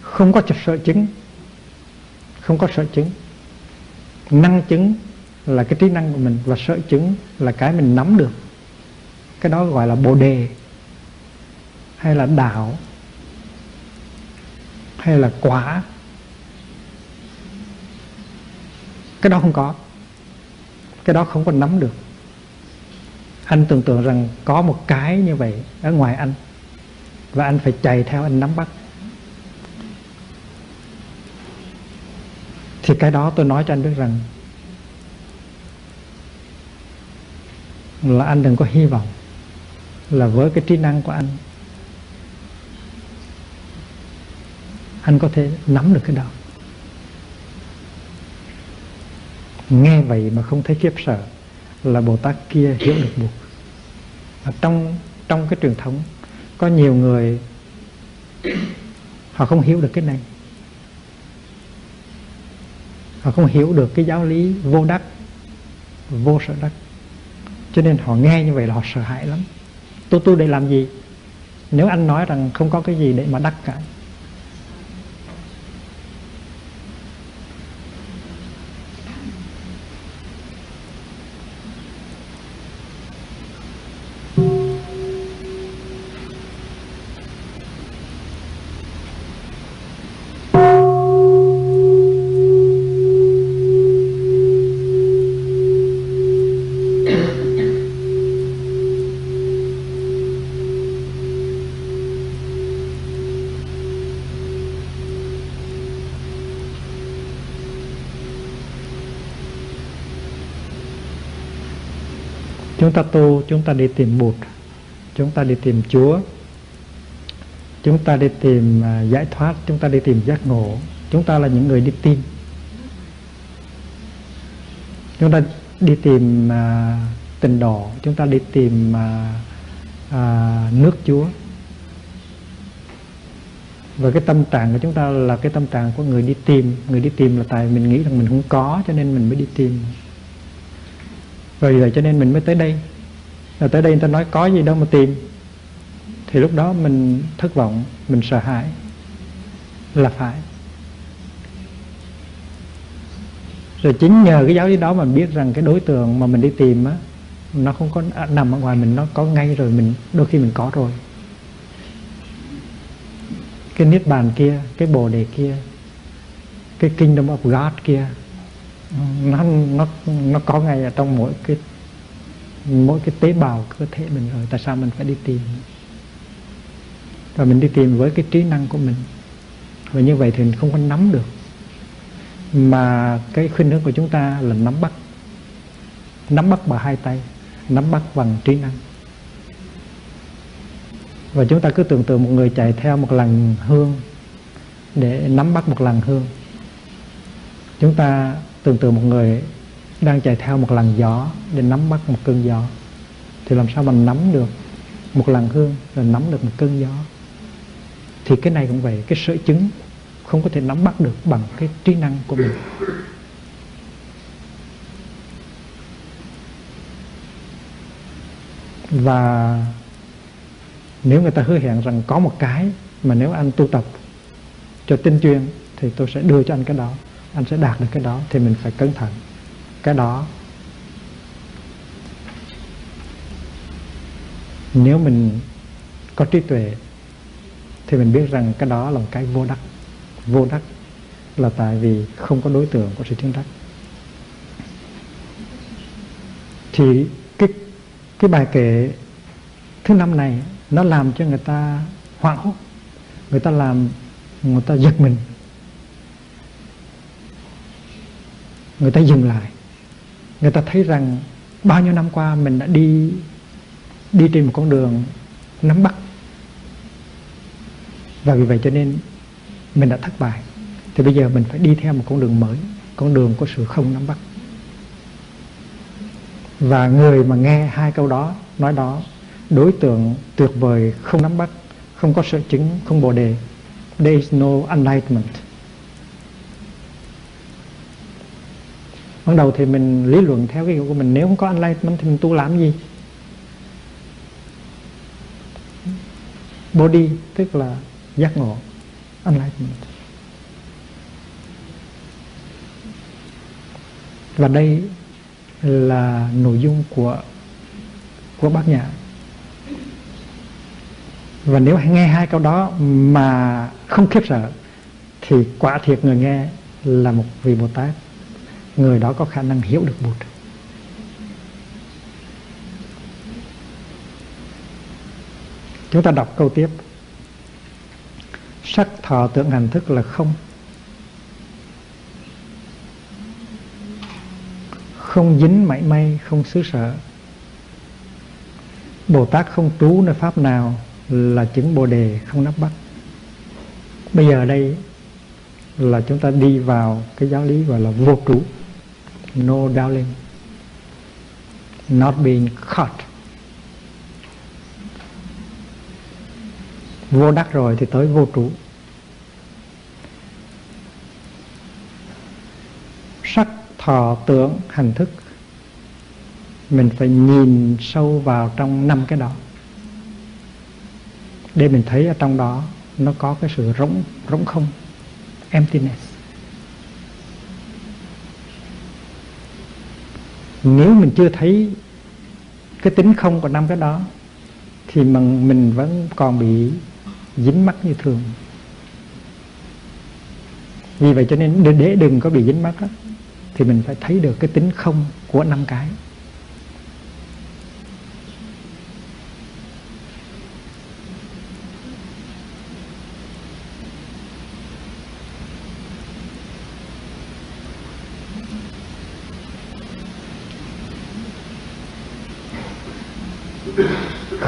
[SPEAKER 1] không có sở chứng không có sở chứng. Năng chứng là cái trí năng của mình và sở chứng là cái mình nắm được cái đó gọi là bồ đề, hay là đạo, hay là quả. Cái đó không có. Cái đó không có nắm được. Anh tưởng tượng rằng có một cái như vậy ở ngoài anh, và anh phải chạy theo anh nắm bắt. Thì cái đó tôi nói cho anh biết rằng là anh đừng có hy vọng là với cái trí năng của anh. Anh có thể nắm được cái đó. Nghe vậy mà không thấy khiếp sợ là bồ tát kia hiểu được buộc. Ở trong trong cái truyền thống, có nhiều người họ không hiểu được cái này. Họ không hiểu được cái giáo lý vô đắc, vô sở đắc. Cho nên họ nghe như vậy là họ sợ hãi lắm tôi tu để làm gì? Nếu anh nói rằng không có cái gì để mà đắc cả chúng ta tu chúng ta đi tìm bụt. Chúng ta đi tìm chúa. Chúng ta đi tìm à, giải thoát. Chúng ta đi tìm giác ngộ. Chúng ta là những người đi tìm. Chúng ta đi tìm à, tình đỏ chúng ta đi tìm à, à, nước chúa. Và cái tâm trạng của chúng ta là cái tâm trạng của người đi tìm. Người đi tìm là tại mình nghĩ rằng mình không có cho nên mình mới đi tìm rồi vậy cho nên mình mới tới đây. Rồi tới đây người ta nói có gì đâu mà tìm. Thì lúc đó mình thất vọng, mình sợ hãi. Là phải. Rồi chính nhờ cái giáo lý đó mà biết rằng cái đối tượng mà mình đi tìm á, nó không có nằm ở ngoài mình, nó có ngay rồi mình, đôi khi mình có rồi. Cái niết bàn kia, cái bồ đề kia, cái kingdom of God kia nó nó nó có ngay ở trong mỗi cái mỗi cái tế bào cơ thể mình rồi, tại sao mình phải đi tìm? Và mình đi tìm với cái trí năng của mình. Và như vậy thì mình không có nắm được. Mà cái khuynh hướng của chúng ta là nắm bắt. Nắm bắt bằng hai tay, nắm bắt bằng trí năng. Và chúng ta cứ tưởng tượng một người chạy theo một làn hương để nắm bắt một làn hương. Chúng ta tưởng tượng một người đang chạy theo một làn gió để nắm bắt một cơn gió, thì làm sao mình nắm được một làn hương, rồi nắm được một cơn gió? Thì cái này cũng vậy, cái sở chứng không có thể nắm bắt được bằng cái trí năng của mình. Và nếu người ta hứa hẹn rằng có một cái mà nếu anh tu tập cho tinh chuyên thì tôi sẽ đưa cho anh cái đó anh sẽ đạt được cái đó, thì mình phải cẩn thận. Cái đó, nếu mình có trí tuệ, thì mình biết rằng cái đó là một cái vô đắc. Vô đắc là tại vì không có đối tượng của sự chứng đắc. Thì cái cái bài kệ thứ năm này, nó làm cho người ta hoảng hốt. Người ta làm, người ta giật mình. Người ta dừng lại. Người ta thấy rằng bao nhiêu năm qua mình đã đi đi trên một con đường nắm bắt. Và vì vậy cho nên mình đã thất bại. Thì bây giờ mình phải đi theo một con đường mới, con đường của sự không nắm bắt. Và người mà nghe hai câu đó, nói đó, đối tượng tuyệt vời không nắm bắt, không có sở chứng, không bồ đề. There is no enlightenment. Ban đầu thì mình lý luận theo cái kiểu của mình. Nếu không có enlightenment thì mình tu làm gì? Body, tức là giác ngộ, enlightenment. Và đây là nội dung của của bác nhã. Và nếu nghe hai câu đó mà không khiếp sợ, thì quả thiệt người nghe là một vị bồ tát người đó có khả năng hiểu được Bụt. Chúng ta đọc câu tiếp. Sắc thọ tượng hành thức là không. Không dính mảy may không xứ sở. Bồ Tát không trú nơi pháp nào là chứng Bồ đề không nắp bắt. Bây giờ đây là chúng ta đi vào cái giáo lý gọi là vô trú, no darling, not being caught. Vô đắc rồi thì tới vô trụ, Sắc thọ tưởng hành thức mình phải nhìn sâu vào trong năm cái đó. Để mình thấy ở trong đó nó có cái sự rỗng rỗng không emptiness. Nếu mình chưa thấy cái tính không của năm cái đó thì mình mình vẫn còn bị dính mắc như thường. Vì vậy cho nên để đừng có bị dính mắc đó, thì mình phải thấy được cái tính không của năm cái.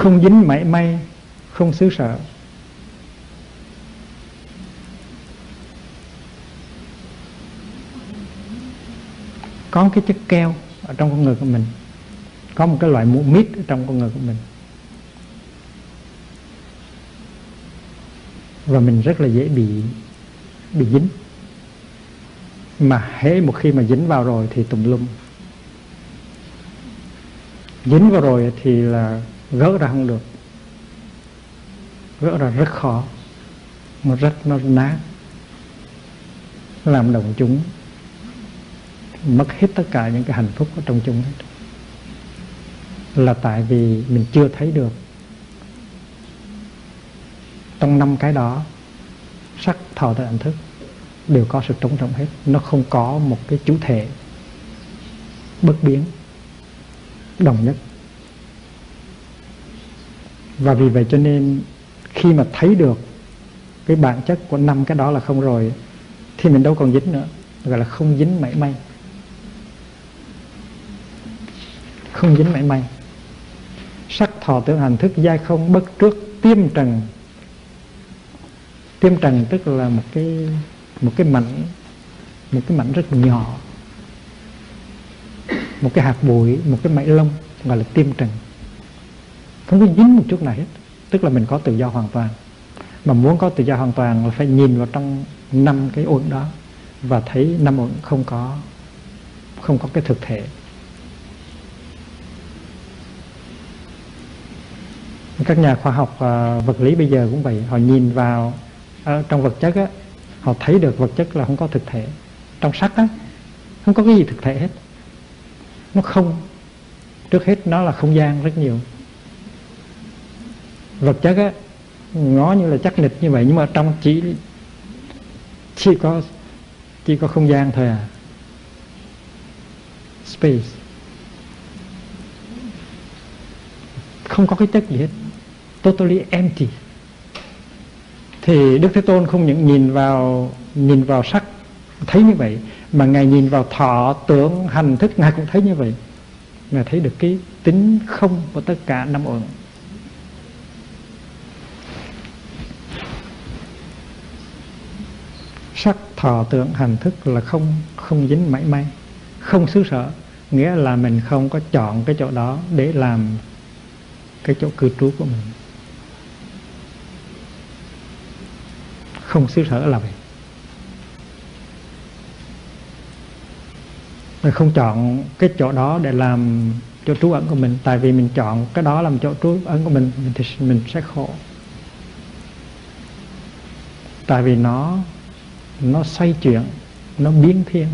[SPEAKER 1] Không dính mảy may, không xứ sợ có cái chất keo ở trong con người của mình, có một cái loại mũ mít ở trong con người của mình. Và mình rất là dễ bị bị dính. Mà hễ một khi mà dính vào rồi thì tùm lum. Dính vào rồi thì là gỡ ra không được. Gỡ ra rất khó. Nó rất nó nát làm đồng chúng. Mất hết tất cả những cái hạnh phúc ở trong chúng hết. Là tại vì mình chưa thấy được. Trong năm cái đó, sắc, thọ tới ảnh thức đều có sự trống rỗng hết. Nó không có một cái chủ thể bất biến, đồng nhất và vì vậy cho nên khi mà thấy được cái bản chất của năm cái đó là không rồi, thì mình đâu còn dính nữa, gọi là không dính mảy may. Không dính mảy may. Sắc thọ tưởng hành thức giai không bất trước tiêm trần. Tiêm trần tức là một cái một cái mảnh, một cái mảnh rất nhỏ. Một cái hạt bụi, một cái mảy lông, gọi là tiêm trần không có dính một chút nào hết. Tức là mình có tự do hoàn toàn. Mà muốn có tự do hoàn toàn là phải nhìn vào trong năm cái uẩn đó và thấy năm uẩn không có không có cái thực thể. Các nhà khoa học uh, vật lý bây giờ cũng vậy. Họ nhìn vào uh, trong vật chất á, họ thấy được vật chất là không có thực thể. Trong sắt á không có cái gì thực thể hết. Nó không trước hết nó là không gian rất nhiều vật chất á ngó như là chắc nịch như vậy, nhưng mà trong chỉ chỉ có chỉ có không gian thôi à. Space. Không có cái chất gì hết, totally empty. Thì Đức Thế Tôn không những nhìn vào nhìn vào sắc, thấy như vậy, mà ngài nhìn vào thọ tưởng, hành thức, ngài cũng thấy như vậy. Ngài thấy được cái tính không của tất cả năm uẩn. Sắc thọ tưởng hành thức là không không dính mảy may, không xứ sở. Nghĩa là mình không có chọn cái chỗ đó để làm cái chỗ cư trú của mình. Không xứ sở là vậy. Mình không chọn cái chỗ đó để làm chỗ trú ẩn của mình. Tại vì mình chọn cái đó làm chỗ trú ẩn của mình thì mình sẽ khổ. Tại vì nó nó xoay chuyển nó biến thiên,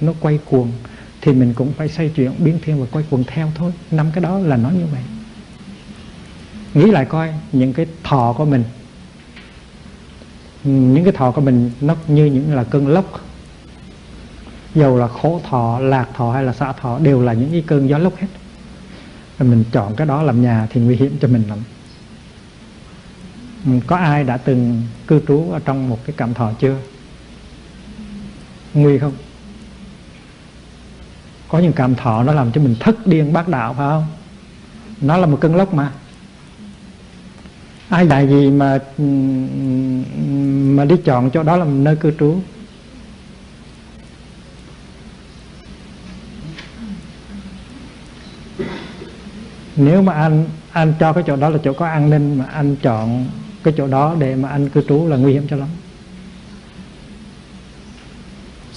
[SPEAKER 1] nó quay cuồng, thì mình cũng phải xoay chuyển biến thiên và quay cuồng theo thôi. Năm cái đó là nó như vậy. Nghĩ lại coi, những cái thọ của mình, những cái thọ của mình nó như những là cơn lốc. Dầu là khổ thọ, lạc thọ hay là xã thọ đều là những cái cơn gió lốc hết. Và mình chọn cái đó làm nhà thì nguy hiểm cho mình lắm. Có ai đã từng cư trú ở trong một cái cảm thọ chưa? Nguy không? Có những cảm thọ nó làm cho mình thất điên bác đạo, phải không? Nó là một cơn lốc mà. Ai dạy gì mà mà đi chọn chỗ đó làm nơi cư trú? Nếu mà anh anh cho cái chỗ đó là chỗ có an ninh, mà anh chọn cái chỗ đó để mà anh cư trú là nguy hiểm cho lắm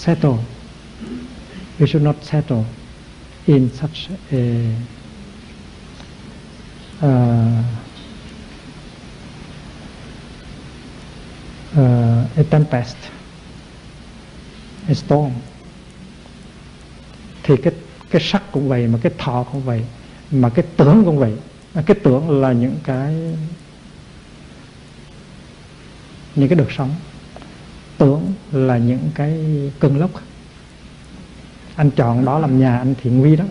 [SPEAKER 1] settle. We should not settle in such a uh, uh, a tempest a storm. Thì cái cái sắc cũng vậy mà cái thọ cũng vậy mà cái tưởng cũng vậy. Cái tưởng là những cái những cái được sống tưởng là những cái cơn lốc. Anh chọn đó làm nhà, anh thiện vi đó.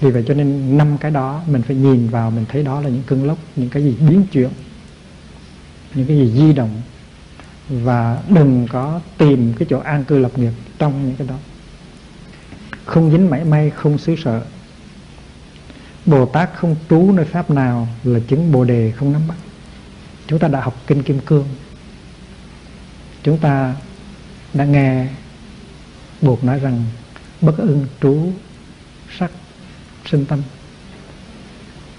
[SPEAKER 1] Vì vậy cho nên năm cái đó mình phải nhìn vào, mình thấy đó là những cơn lốc, những cái gì biến chuyển, những cái gì di động. Và đừng có tìm cái chỗ an cư lập nghiệp trong những cái đó. Không dính mảy may, không xứ sợ Bồ Tát không trú nơi pháp nào là chứng Bồ đề không nắm bắt chúng ta đã học kinh Kim Cương. Chúng ta đã nghe buộc nói rằng bất ưng trú sắc sinh tâm.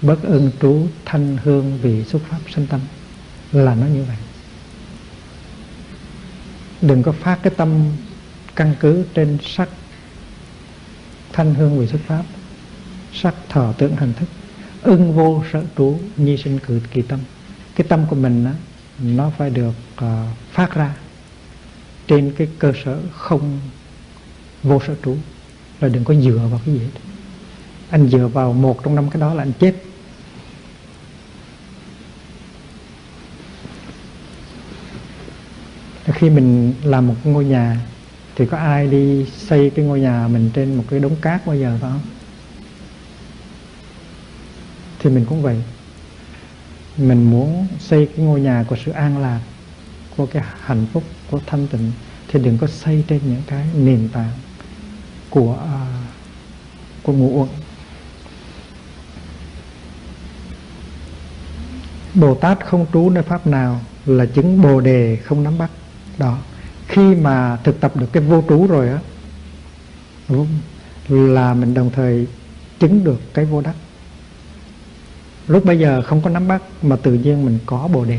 [SPEAKER 1] Bất ưng trú thanh hương vị xuất pháp sinh tâm là nó như vậy. Đừng có phát cái tâm căn cứ trên sắc thanh hương vị xuất pháp, sắc thọ tưởng hành thức. Ưng vô sở trú, nhi sinh cử kỳ tâm cái tâm của mình đó, nó phải được uh, phát ra trên cái cơ sở không vô sở trú là đừng có dựa vào cái gì hết. Anh dựa vào một trong năm cái đó là anh chết. Khi mình làm một ngôi nhà thì có ai đi xây cái ngôi nhà mình trên một cái đống cát bao giờ phải không? Thì mình cũng vậy mình muốn xây cái ngôi nhà của sự an lạc của cái hạnh phúc của thanh tịnh thì đừng có xây trên những cái nền tảng của uh, của ngũ uẩn. Bồ Tát không trú nơi pháp nào là chứng Bồ đề không nắm bắt. Đó. Khi mà thực tập được cái vô trú rồi á là mình đồng thời chứng được cái vô đắc lúc bây giờ không có nắm bắt, mà tự nhiên mình có bồ đề.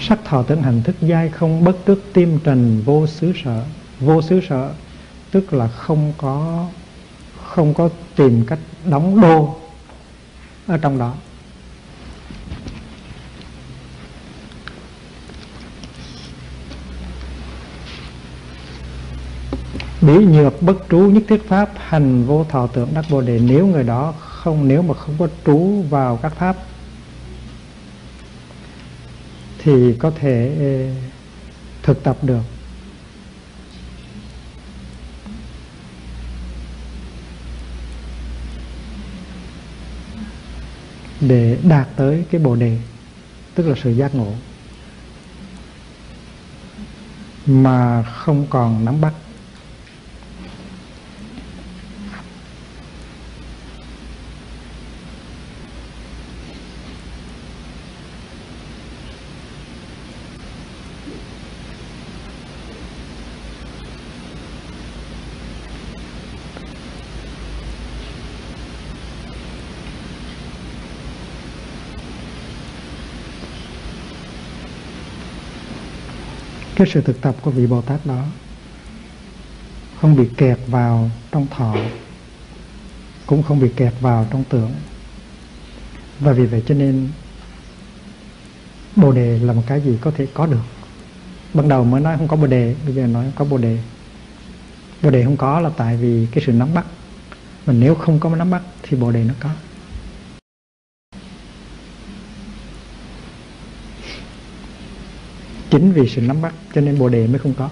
[SPEAKER 1] Sắc thọ tưởng hành thức giai không bất tức tim trần vô xứ sở. Vô xứ sở tức là không có không có tìm cách đóng đô ở trong đó. Bí nhược bất trú nhất thiết pháp, hành vô thọ tưởng đắc bồ đề. Nếu người đó không, nếu mà không có trú vào các pháp, thì có thể thực tập được. Để đạt tới cái bồ đề, tức là sự giác ngộ, mà không còn nắm bắt. Cái sự thực tập của vị Bồ Tát đó không bị kẹt vào trong thọ, cũng không bị kẹt vào trong tưởng. Và vì vậy cho nên bồ đề là một cái gì có thể có được. Ban đầu mới nói không có bồ đề, bây giờ nói có bồ đề. Bồ đề không có là tại vì cái sự nắm bắt. Mà nếu không có nắm bắt thì bồ đề nó có. Chính vì sự nắm bắt, cho nên bồ đề mới không có.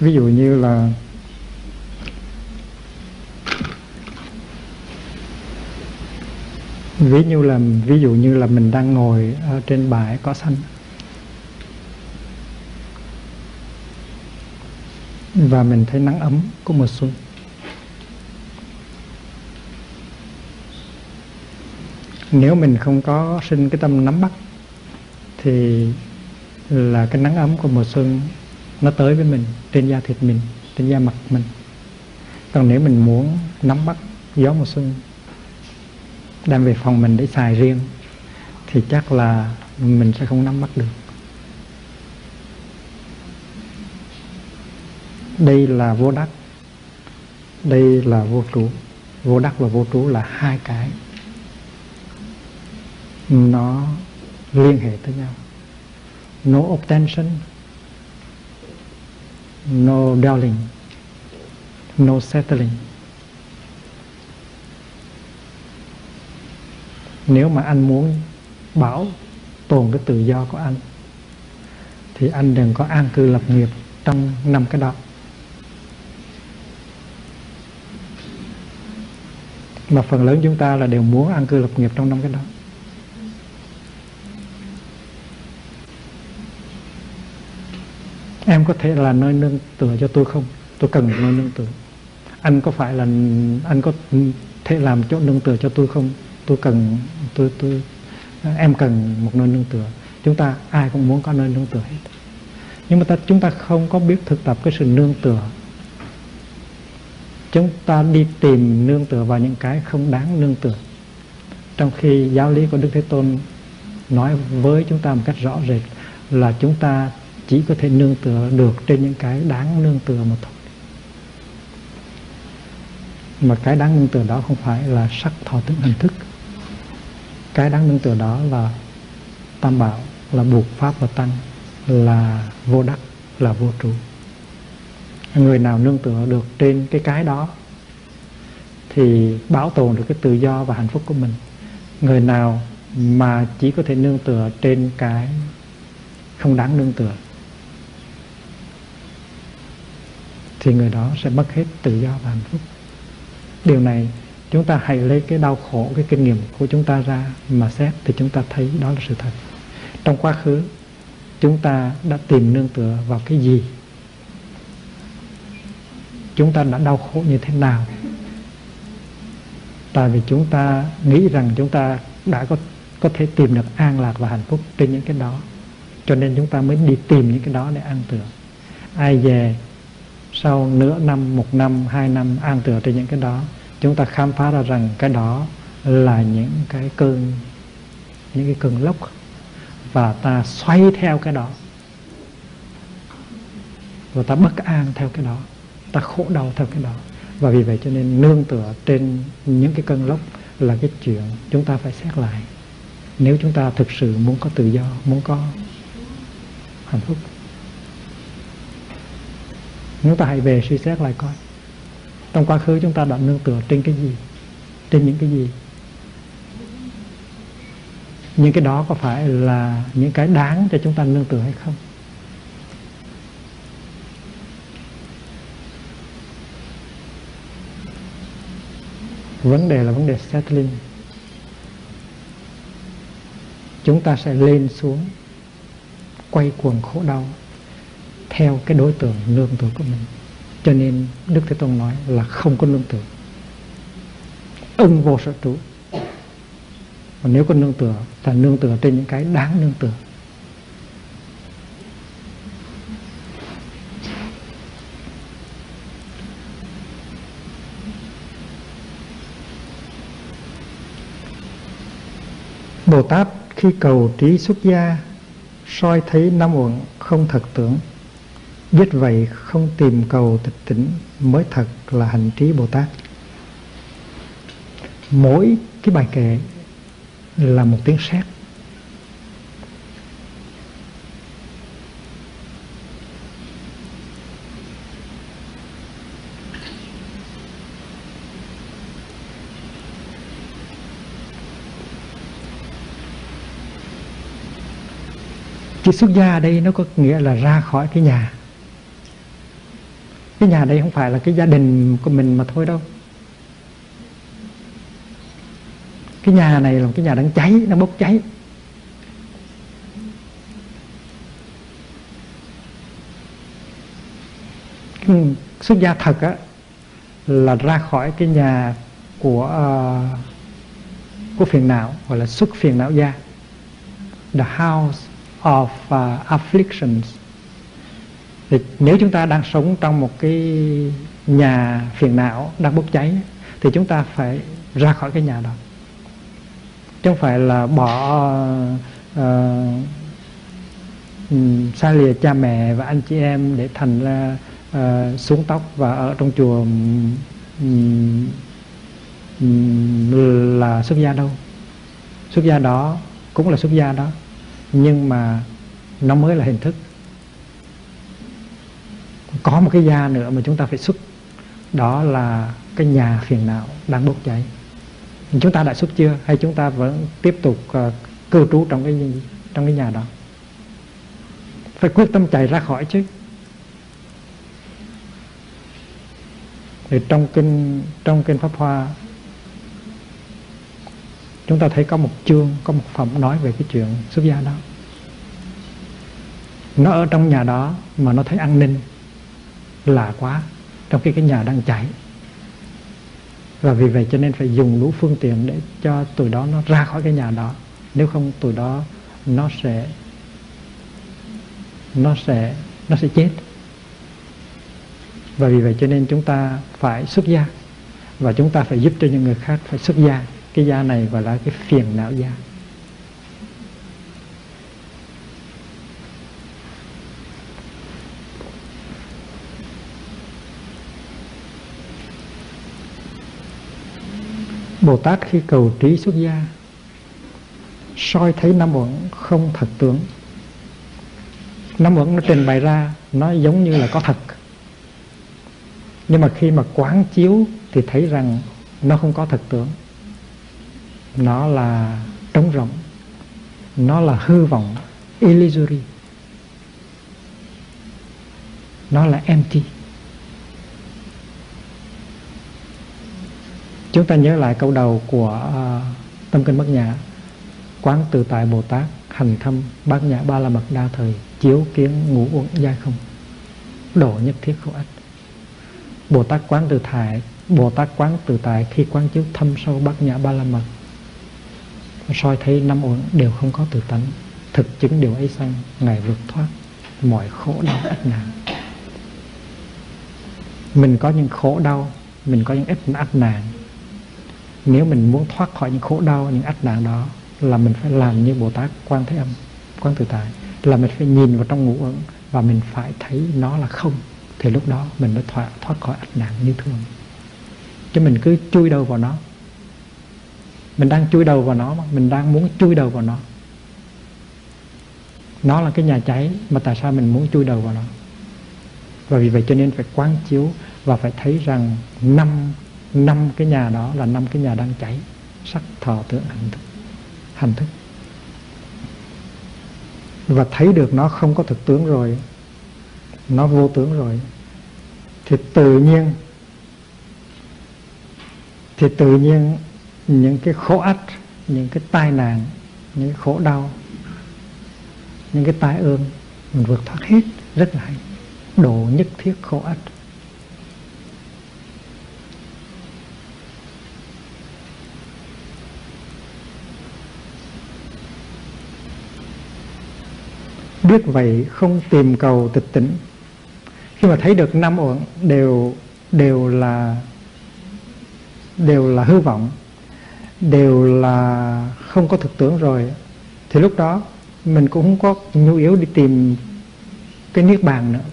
[SPEAKER 1] Ví dụ như là ví như là, ví dụ như là mình đang ngồi ở trên bãi cỏ xanh. Và mình thấy nắng ấm của mùa xuân. Nếu mình không có sinh cái tâm nắm bắt, thì là cái nắng ấm của mùa xuân nó tới với mình trên da thịt mình, trên da mặt mình. Còn nếu mình muốn nắm bắt gió mùa xuân, đem về phòng mình để xài riêng, thì chắc là mình sẽ không nắm bắt được. Đây là vô đắc. Đây là vô trú. Vô đắc và vô trú là hai cái. Nó liên hệ tới nhau no obtention. No dwelling no settling. Nếu mà anh muốn bảo tồn cái tự do của anh, thì anh đừng có an cư lập nghiệp trong năm cái đó. Mà phần lớn chúng ta là đều muốn an cư lập nghiệp trong năm cái đó. Em có thể là nơi nương tựa cho tôi không? Tôi cần một nơi nương tựa. Anh có phải là, anh có thể làm chỗ nương tựa cho tôi không? Tôi cần, tôi tôi, em cần một nơi nương tựa. Chúng ta ai cũng muốn có nơi nương tựa hết. Nhưng mà ta, chúng ta không có biết thực tập cái sự nương tựa. Chúng ta đi tìm nương tựa vào những cái không đáng nương tựa. Trong khi giáo lý của đức thế tôn nói với chúng ta một cách rõ rệt là chúng ta chỉ có thể nương tựa được trên những cái đáng nương tựa mà thôi. Mà cái đáng nương tựa đó không phải là sắc, thọ tưởng hình thức. Cái đáng nương tựa đó là tam bảo, là buộc pháp và tăng, là vô đắc, là vô trụ. Người nào nương tựa được trên cái cái đó thì bảo tồn được cái tự do và hạnh phúc của mình. Người nào mà chỉ có thể nương tựa trên cái không đáng nương tựa thì người đó sẽ mất hết tự do và hạnh phúc. Điều này chúng ta hãy lấy cái đau khổ, cái kinh nghiệm của chúng ta ra mà xét thì chúng ta thấy đó là sự thật. Trong quá khứ, chúng ta đã tìm nương tựa vào cái gì? Chúng ta đã đau khổ như thế nào? Tại vì chúng ta nghĩ rằng chúng ta đã có có thể tìm được an lạc và hạnh phúc trên những cái đó. Cho nên chúng ta mới đi tìm những cái đó để an tưởng. ai về sau nửa năm, một năm, hai năm an tựa trên những cái đó, chúng ta khám phá ra rằng cái đó là những cái cơn, những cái cơn lốc và ta xoay theo cái đó. Và ta bất an theo cái đó. Ta khổ đau theo cái đó. Và vì vậy cho nên nương tựa trên những cái cơn lốc là cái chuyện chúng ta phải xét lại. Nếu chúng ta thực sự muốn có tự do, muốn có hạnh phúc chúng ta hãy về suy xét lại coi. Trong quá khứ chúng ta đã nương tựa trên cái gì? Trên những cái gì? Những cái đó có phải là những cái đáng cho chúng ta nương tựa hay không? Vấn đề là vấn đề settling. Chúng ta sẽ lên xuống, quay cuồng khổ đau theo cái đối tượng nương tựa của mình. Cho nên đức thế tôn nói là không có nương tựa ưng vô sở trụ. Và nếu có nương tựa là nương tựa trên những cái đáng nương tựa Bồ Tát khi cầu trí xuất gia, soi thấy năm uẩn không thật tưởng biết vậy không tìm cầu tịch tỉnh mới thật là hành trí Bồ Tát. Mỗi cái bài kệ là một tiếng sét. Chữ xuất gia ở đây nó có nghĩa là ra khỏi cái nhà. Cái nhà đây không phải là cái gia đình của mình mà thôi đâu. Cái nhà này là một cái nhà đang cháy đang bốc cháy. Xuất gia thật á là ra khỏi cái nhà của uh, của phiền não gọi là xuất phiền não gia. The house of uh, afflictions thì nếu chúng ta đang sống trong một cái nhà phiền não đang bốc cháy thì chúng ta phải ra khỏi cái nhà đó. Chứ không phải là bỏ uh, xa lìa cha mẹ và anh chị em để thành ra uh, xuống tóc và ở trong chùa um, um, là xuất gia đâu. Xuất gia đó cũng là xuất gia đó nhưng mà nó mới là hình thức có một cái da nữa mà chúng ta phải xuất đó là cái nhà phiền não đang bốc cháy. Chúng ta đã xuất chưa? Hay chúng ta vẫn tiếp tục uh, cư trú trong cái trong cái nhà đó? Phải quyết tâm chạy ra khỏi chứ. Thì trong kinh trong kinh pháp hoa chúng ta thấy có một chương có một phẩm nói về cái chuyện xuất gia đó. Nó ở trong nhà đó mà nó thấy an ninh lạ quá, trong khi cái nhà đang cháy. Và vì vậy cho nên phải dùng đủ phương tiện để cho tụi đó nó ra khỏi cái nhà đó. Nếu không, tụi đó nó sẽ nó sẽ nó sẽ chết. Và vì vậy cho nên chúng ta phải xuất gia. Và chúng ta phải giúp cho những người khác phải xuất gia. Cái gia này gọi là cái phiền não gia. Bồ Tát khi cầu trí xuất gia, soi thấy năm uẩn không thật tướng. Năm uẩn nó trình bày ra, nó giống như là có thật. Nhưng mà khi mà quán chiếu thì thấy rằng nó không có thật tướng. Nó là trống rỗng. Nó là hư vọng, illusory. Nó là empty. Chúng ta nhớ lại câu đầu của uh, tâm kinh bát nhã. Quán tự tại bồ tát hành thâm bát nhã ba la mật đa thời chiếu kiến ngũ uẩn giai không. Độ nhất thiết khổ ách bồ tát quán tự tại bồ tát quán tự tại khi quán chiếu thâm sâu bát nhã ba la mật. Soi thấy năm uẩn đều không có tự tánh thực chứng điều ấy sanh ngài vượt thoát mọi khổ đau ách nạn mình có những khổ đau mình có những ít ách nạn nếu mình muốn thoát khỏi những khổ đau những ách nạn đó là mình phải làm như bồ tát quan thế âm quan tự tại là mình phải nhìn vào trong ngũ uẩn và mình phải thấy nó là không. Thì lúc đó mình mới thoát, thoát khỏi ách nạn như thường. Chứ mình cứ chui đầu vào nó. Mình đang chui đầu vào nó mà mình đang muốn chui đầu vào nó. Nó là cái nhà cháy mà tại sao mình muốn chui đầu vào nó? Và vì vậy cho nên phải quán chiếu và phải thấy rằng năm năm cái nhà đó là năm cái nhà đang cháy. Sắc, thọ, tưởng, hành thức. Hành thức. Và thấy được nó không có thực tướng rồi. Nó vô tướng rồi. Thì tự nhiên, thì tự nhiên những cái khổ ách, những cái tai nạn, những cái khổ đau, những cái tai ương mình vượt thoát hết. Rất là hay. Độ nhất thiết khổ ách. Biết vậy không tìm cầu tịch tỉnh khi mà thấy được năm uẩn đều đều là đều là hư vọng, đều là không có thực tưởng rồi, thì lúc đó mình cũng không có nhu yếu đi tìm cái niết bàn nữa.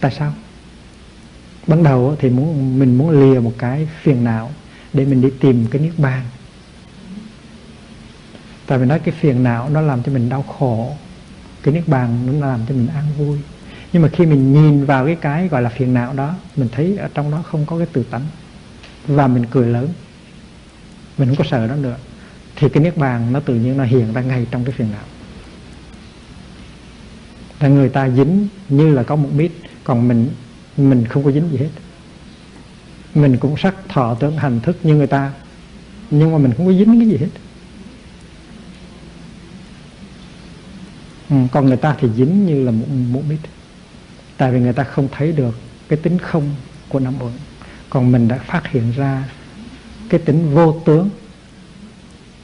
[SPEAKER 1] Tại sao? Ban đầu thì muốn, mình muốn lìa một cái phiền não để mình đi tìm cái niết bàn tại vì nói cái phiền não nó làm cho mình đau khổ, cái niết bàn nó làm cho mình an vui. Nhưng mà khi mình nhìn vào cái cái gọi là phiền não đó, mình thấy ở trong đó không có cái tự tánh. Và mình cười lớn. Mình không có sợ đó nữa. Thì cái niết bàn nó tự nhiên nó hiện ra ngay trong cái phiền não. Là người ta dính như là có một mít, còn mình mình không có dính gì hết. Mình cũng sắc thọ tưởng hành thức như người ta, nhưng mà mình không có dính cái gì hết. Ừ, còn người ta thì dính như là một mũ mít. Tại vì người ta không thấy được cái tính không của năm uẩn còn mình đã phát hiện ra cái tính vô tướng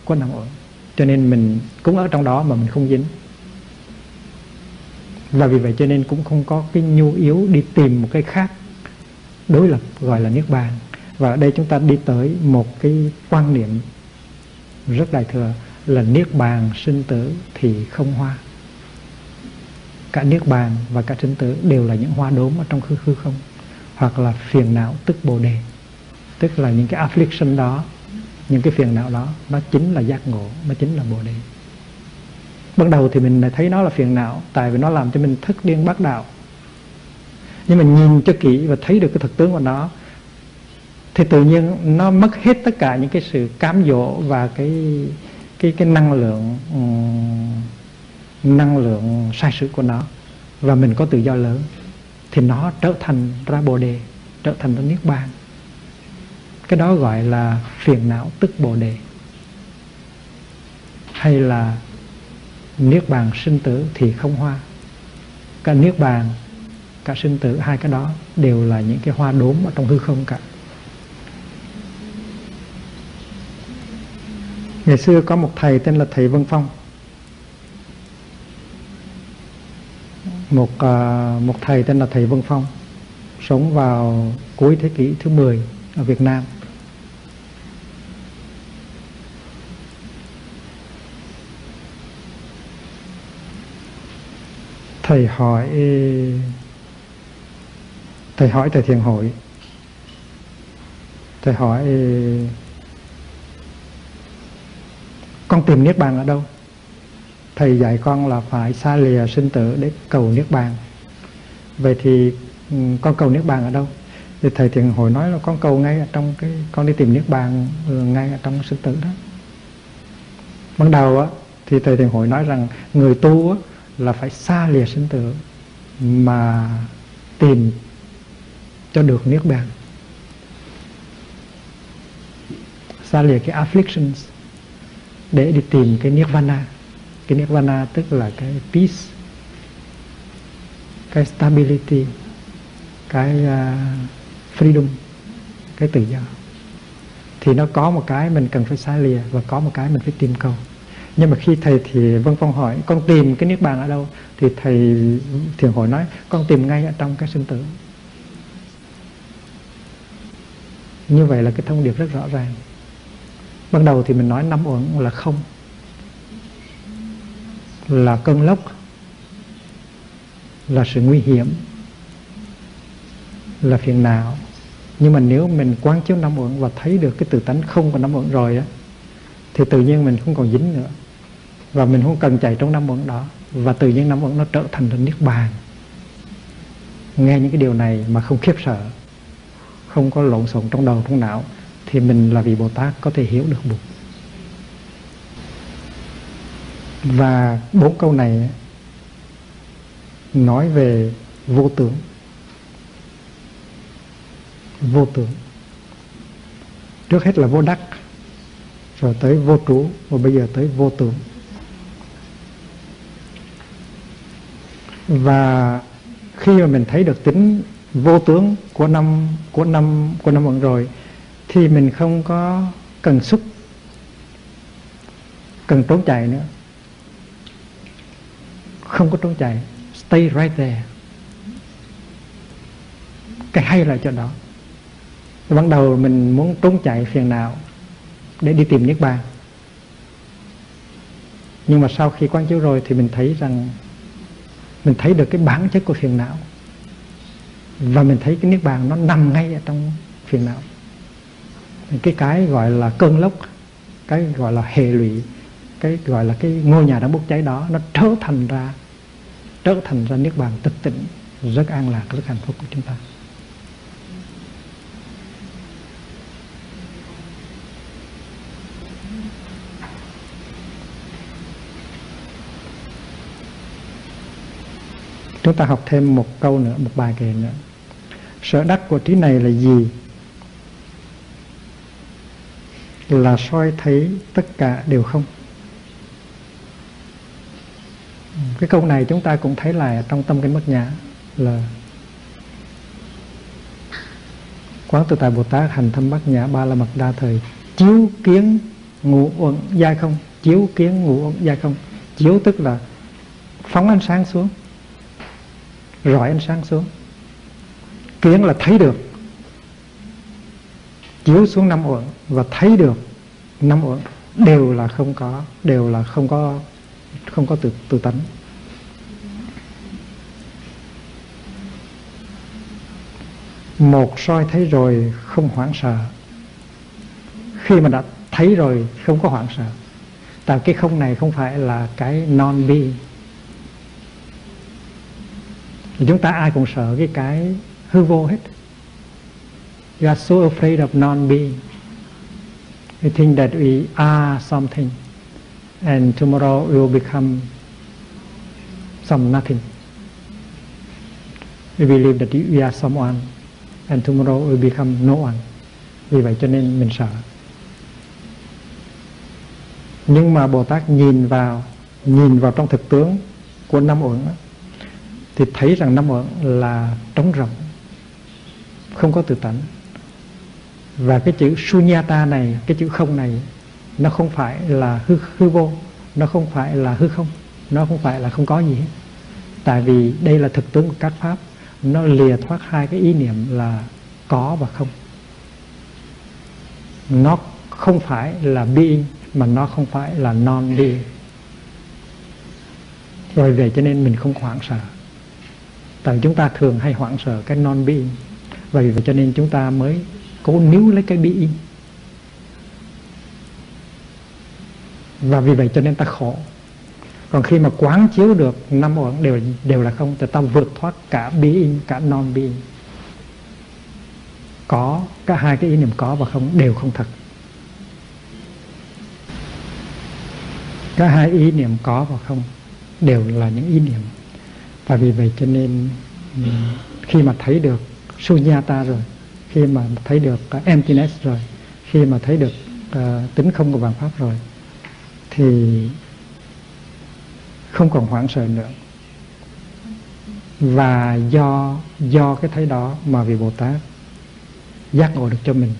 [SPEAKER 1] của năm uẩn cho nên mình cũng ở trong đó mà mình không dính. Và vì vậy cho nên cũng không có cái nhu yếu đi tìm một cái khác đối lập gọi là niết bàn. Và ở đây chúng ta đi tới một cái quan niệm rất đại thừa là niết bàn sinh tử thì không hoa cả niết bàn và cả sinh tử đều là những hoa đốm ở trong hư hư không hoặc là phiền não tức bồ đề. Tức là những cái affliction đó những cái phiền não đó nó chính là giác ngộ nó chính là bồ đề. Ban đầu thì mình lại thấy nó là phiền não tại vì nó làm cho mình thức điên bác đạo. Nhưng mà nhìn cho kỹ và thấy được cái thực tướng của nó thì tự nhiên nó mất hết tất cả những cái sự cám dỗ và cái cái cái năng lượng um, năng lượng sai sự của nó, và mình có tự do lớn, thì nó trở thành ra bồ đề, trở thành ra niết bàn. Cái đó gọi là phiền não tức bồ đề. Hay là niết bàn sinh tử thì không hoa. Cả niết bàn, cả sinh tử, hai cái đó đều là những cái hoa đốm ở trong hư không cả. Ngày xưa có một thầy tên là thầy Vân Phong. Một à, một thầy tên là thầy Vân Phong, sống vào cuối thế kỷ thứ 10 ở Việt Nam. Thầy hỏi thầy hỏi tại thiền hội. Thầy hỏi, con tìm niết bàn ở đâu? Thầy dạy con là phải xa lìa sinh tử để cầu niết bàn. Vậy thì ừ, con cầu niết bàn ở đâu? Thì thầy thiền hội nói là con cầu ngay ở trong cái con đi tìm niết bàn ừ, ngay ở trong sinh tử đó. Ban đầu á thì thầy thiền hội nói rằng người tu á, là phải xa lìa sinh tử mà tìm cho được niết bàn. Xa lìa cái afflictions để đi tìm cái nirvana cái nirvana tức là cái peace cái stability cái uh, freedom cái tự do. Thì nó có một cái mình cần phải xa lìa và có một cái mình phải tìm cầu. Nhưng mà khi thầy thì vân phong hỏi con tìm cái niết bàn ở đâu? Thì thầy thiền hội nói con tìm ngay ở trong cái sinh tử. Như vậy là cái thông điệp rất rõ ràng. Ban đầu thì mình nói năm uẩn là không là cơn lốc, là sự nguy hiểm, là phiền não. Nhưng mà nếu mình quán chiếu năm uẩn và thấy được cái từ tánh không của năm uẩn rồi á, thì tự nhiên mình không còn dính nữa. Và mình không cần chạy trong năm uẩn đó. Và tự nhiên năm uẩn nó trở thành niết bàn. Nghe những cái điều này mà không khiếp sợ, không có lộn xộn trong đầu, trong não, thì mình là vị bồ tát có thể hiểu được bụt và bốn câu này nói về vô tướng. Vô tướng. Trước hết là vô đắc, rồi tới vô trú, và bây giờ tới vô tướng. Và khi mà mình thấy được tính vô tướng của năm của năm của năm vận rồi, thì mình không có cần xúc cần trốn chạy nữa không có trốn chạy. Stay right there. Cái hay là chỗ đó. Ban đầu mình muốn trốn chạy phiền não để đi tìm niết bàn. Nhưng mà sau khi quán chiếu rồi thì mình thấy rằng mình thấy được cái bản chất của phiền não. Và mình thấy cái niết bàn nó nằm ngay ở trong phiền não. Cái cái gọi là cơn lốc, cái gọi là hệ lụy, cái gọi là cái ngôi nhà đang bốc cháy đó, nó trở thành ra trở thành ra niết bàn tịch tịnh, rất an lạc, rất hạnh phúc của chúng ta. Chúng ta học thêm một câu nữa, một bài kệ nữa. Sở đắc của trí này là gì? Là soi thấy tất cả đều không? Cái câu này chúng ta cũng thấy là trong tâm kinh bát nhã là quán tự tại bồ tát hành thâm bát nhã ba la mật đa thời, chiếu kiến ngũ uẩn giai không? Chiếu kiến ngũ uẩn giai không? Chiếu tức là phóng ánh sáng xuống, rọi ánh sáng xuống. Kiến là thấy được, chiếu xuống năm uẩn và thấy được năm uẩn đều là không có, đều là không có không có tự tự tánh. Một soi thấy rồi không hoảng sợ. Khi mà đã thấy rồi không có hoảng sợ. Tại cái không này không phải là cái non being chúng ta ai cũng sợ cái cái hư vô hết. You are so afraid of non-being we think that we are something and tomorrow we will become some nothing. We believe that we are someone and tomorrow will become no one. Vì vậy cho nên mình sợ. Nhưng mà Bồ Tát nhìn vào nhìn vào trong thực tướng của năm uẩn thì thấy rằng năm uẩn là trống rỗng, không có tự tánh. Và cái chữ sunyata này, cái chữ không này, nó không phải là hư hư vô, nó không phải là hư không, nó không phải là không có gì hết. Tại vì đây là thực tướng của các pháp nó lìa thoát hai cái ý niệm là có và không. Nó không phải là being, mà nó không phải là non being rồi về cho nên mình không hoảng sợ. Tại chúng ta thường hay hoảng sợ cái non being vậy vậy cho nên chúng ta mới cố níu lấy cái being. Và vì vậy cho nên ta khổ còn khi mà quán chiếu được năm uẩn đều đều là không. Thì ta vượt thoát cả being cả non being có cả hai cái ý niệm có và không đều không thật. Cả hai ý niệm có và không đều là những ý niệm. Và vì vậy cho nên khi mà thấy được sunyata rồi khi mà thấy được à, emptiness rồi khi mà thấy được uh, tính không của vạn pháp rồi thì không còn hoảng sợ nữa. Và do do cái thấy đó mà vị bồ tát giác ngộ được cho mình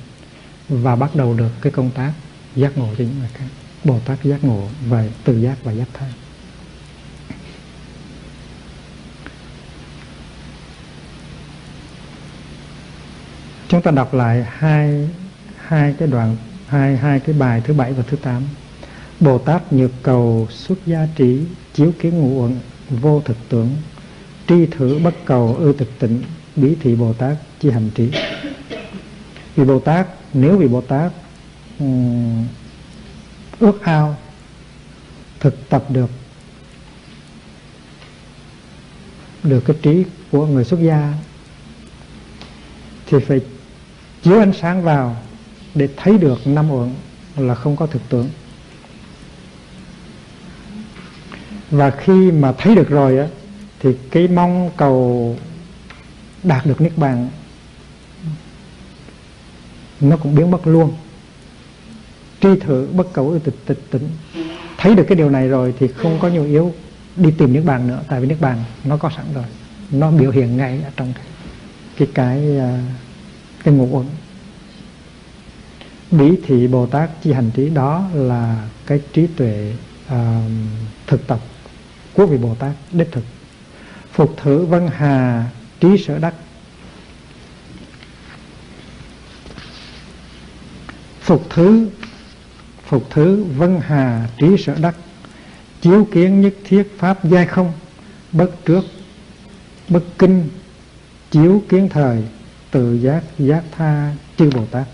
[SPEAKER 1] và bắt đầu được cái công tác giác ngộ cho những người khác. Bồ tát giác ngộ về từ giác và giác thai chúng ta đọc lại hai hai cái đoạn, hai hai cái bài thứ bảy và thứ tám bồ tát nhược cầu xuất gia trí chiếu kiến ngũ uẩn vô thực tưởng tri thử bất cầu ư thực tịnh bí thị bồ tát chi hành trí. Vì bồ tát nếu vì bồ tát um, ước ao thực tập được được cái trí của người xuất gia thì phải chiếu ánh sáng vào để thấy được năm uẩn là không có thực tưởng. Và khi mà thấy được rồi á thì cái mong cầu đạt được niết bàn nó cũng biến mất luôn. Tri thử bất cầu tịch tịch tỉnh. Thấy được cái điều này rồi thì không có nhiều yếu đi tìm niết bàn nữa tại vì niết bàn nó có sẵn rồi. Nó biểu hiện ngay ở trong cái cái cái, cái ngũ uẩn. Bí thị bồ tát chi hành trí đó là cái trí tuệ uh, thực tập của vị bồ tát đích thực. Phục thử văn hà trí sở đắc. Phục thứ phục thứ vân hà trí sở đắc. Chiếu kiến nhất thiết pháp giai không, bất trước, bất kinh, chiếu kiến thời, tự giác giác tha chư bồ tát.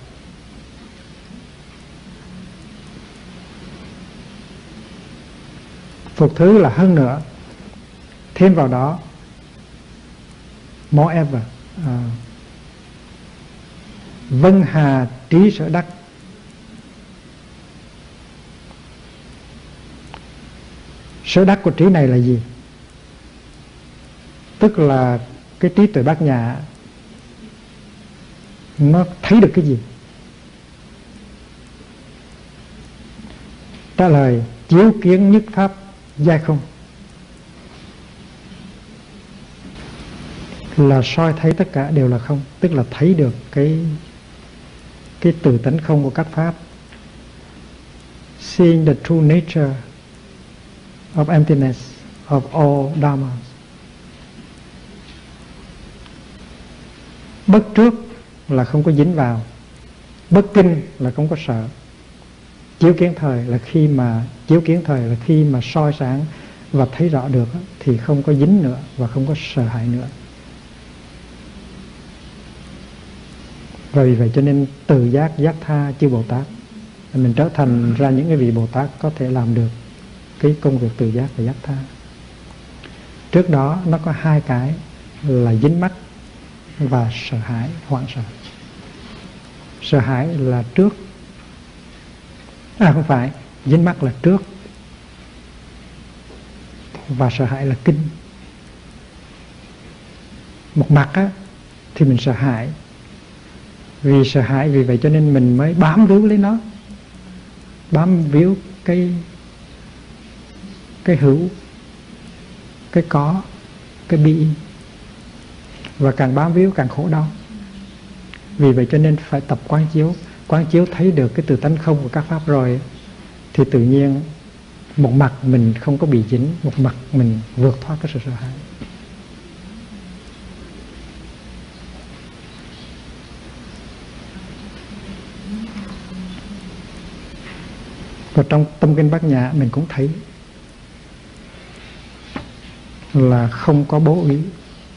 [SPEAKER 1] Phục thứ là hơn nữa. Thêm vào đó moreover à, vân hà trí sở đắc. Sở đắc của trí này là gì? Tức là cái trí tuệ bát nhã nó thấy được cái gì? Trả lời chiếu kiến nhất pháp giai không. Là soi thấy tất cả đều là không, tức là thấy được cái cái từ tánh không của các pháp. Seeing the true nature of emptiness, of all dharma bất trước là không có dính vào, bất kinh là không có sợ chiếu kiến thời là khi mà, chiếu kiến thời là khi mà soi sáng và thấy rõ được thì không có dính nữa và không có sợ hãi nữa. Và vì vậy cho nên từ giác giác tha chư bồ tát, mình trở thành ra những cái vị bồ tát có thể làm được cái công việc từ giác và giác tha. Trước đó nó có hai cái là dính mắc và sợ hãi, hoảng sợ. Sợ hãi là trước à không phải. Dính mắc là trước và sợ hãi là kinh. Một mặt á, thì mình sợ hãi. Vì sợ hãi, vì vậy cho nên mình mới bám víu lấy nó. Bám víu cái cái hữu, cái có, cái bị và càng bám víu càng khổ đau. Vì vậy cho nên phải tập quán chiếu quán chiếu thấy được cái từ tánh không của các pháp rồi, thì tự nhiên một mặt mình không có bị dính, một mặt mình vượt thoát cái sự sợ hãi. Và trong tâm kinh bát nhã mình cũng thấy là không có bố ý,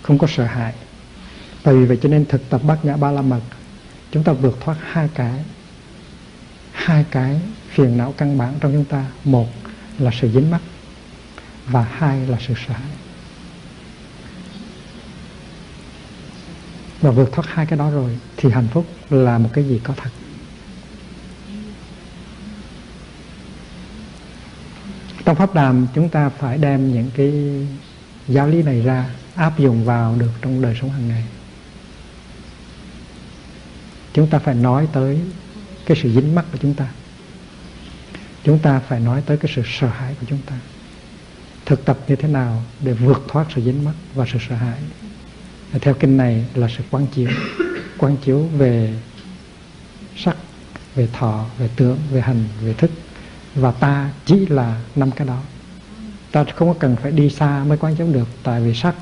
[SPEAKER 1] không có sợ hãi. Tại vì vậy cho nên thực tập bát nhã ba la mật chúng ta vượt thoát hai cái. Hai cái phiền não căn bản trong chúng ta. Một là sự dính mắc và hai là sự sợ hãi. Và vượt thoát hai cái đó rồi thì hạnh phúc là một cái gì có thật. Trong pháp đàm, chúng ta phải đem những cái giáo lý này ra áp dụng vào được trong đời sống hàng ngày chúng ta phải nói tới cái sự dính mắc của chúng ta. Chúng ta phải nói tới cái sự sợ hãi của chúng ta. Thực tập như thế nào để vượt thoát sự dính mắc và sự sợ hãi? Theo kinh này là sự quán chiếu. Quán chiếu về sắc, về thọ, về tưởng về hành, về thức. Và ta chỉ là năm cái đó. Ta không có cần phải đi xa mới quán chiếu được, tại vì sắc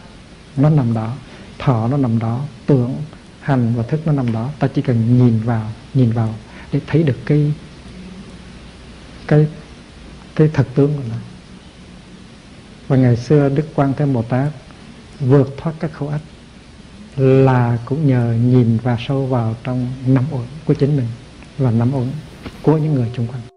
[SPEAKER 1] nó nằm đó, thọ nó nằm đó tưởng hành và thức nó nằm đó. Ta chỉ cần nhìn vào nhìn vào để thấy được cái cái cái thật tướng của nó. Và ngày xưa đức quan thế bồ tát vượt thoát các khổ ách là cũng nhờ nhìn và sâu vào trong năm uẩn của chính mình và năm uẩn của những người xung quanh.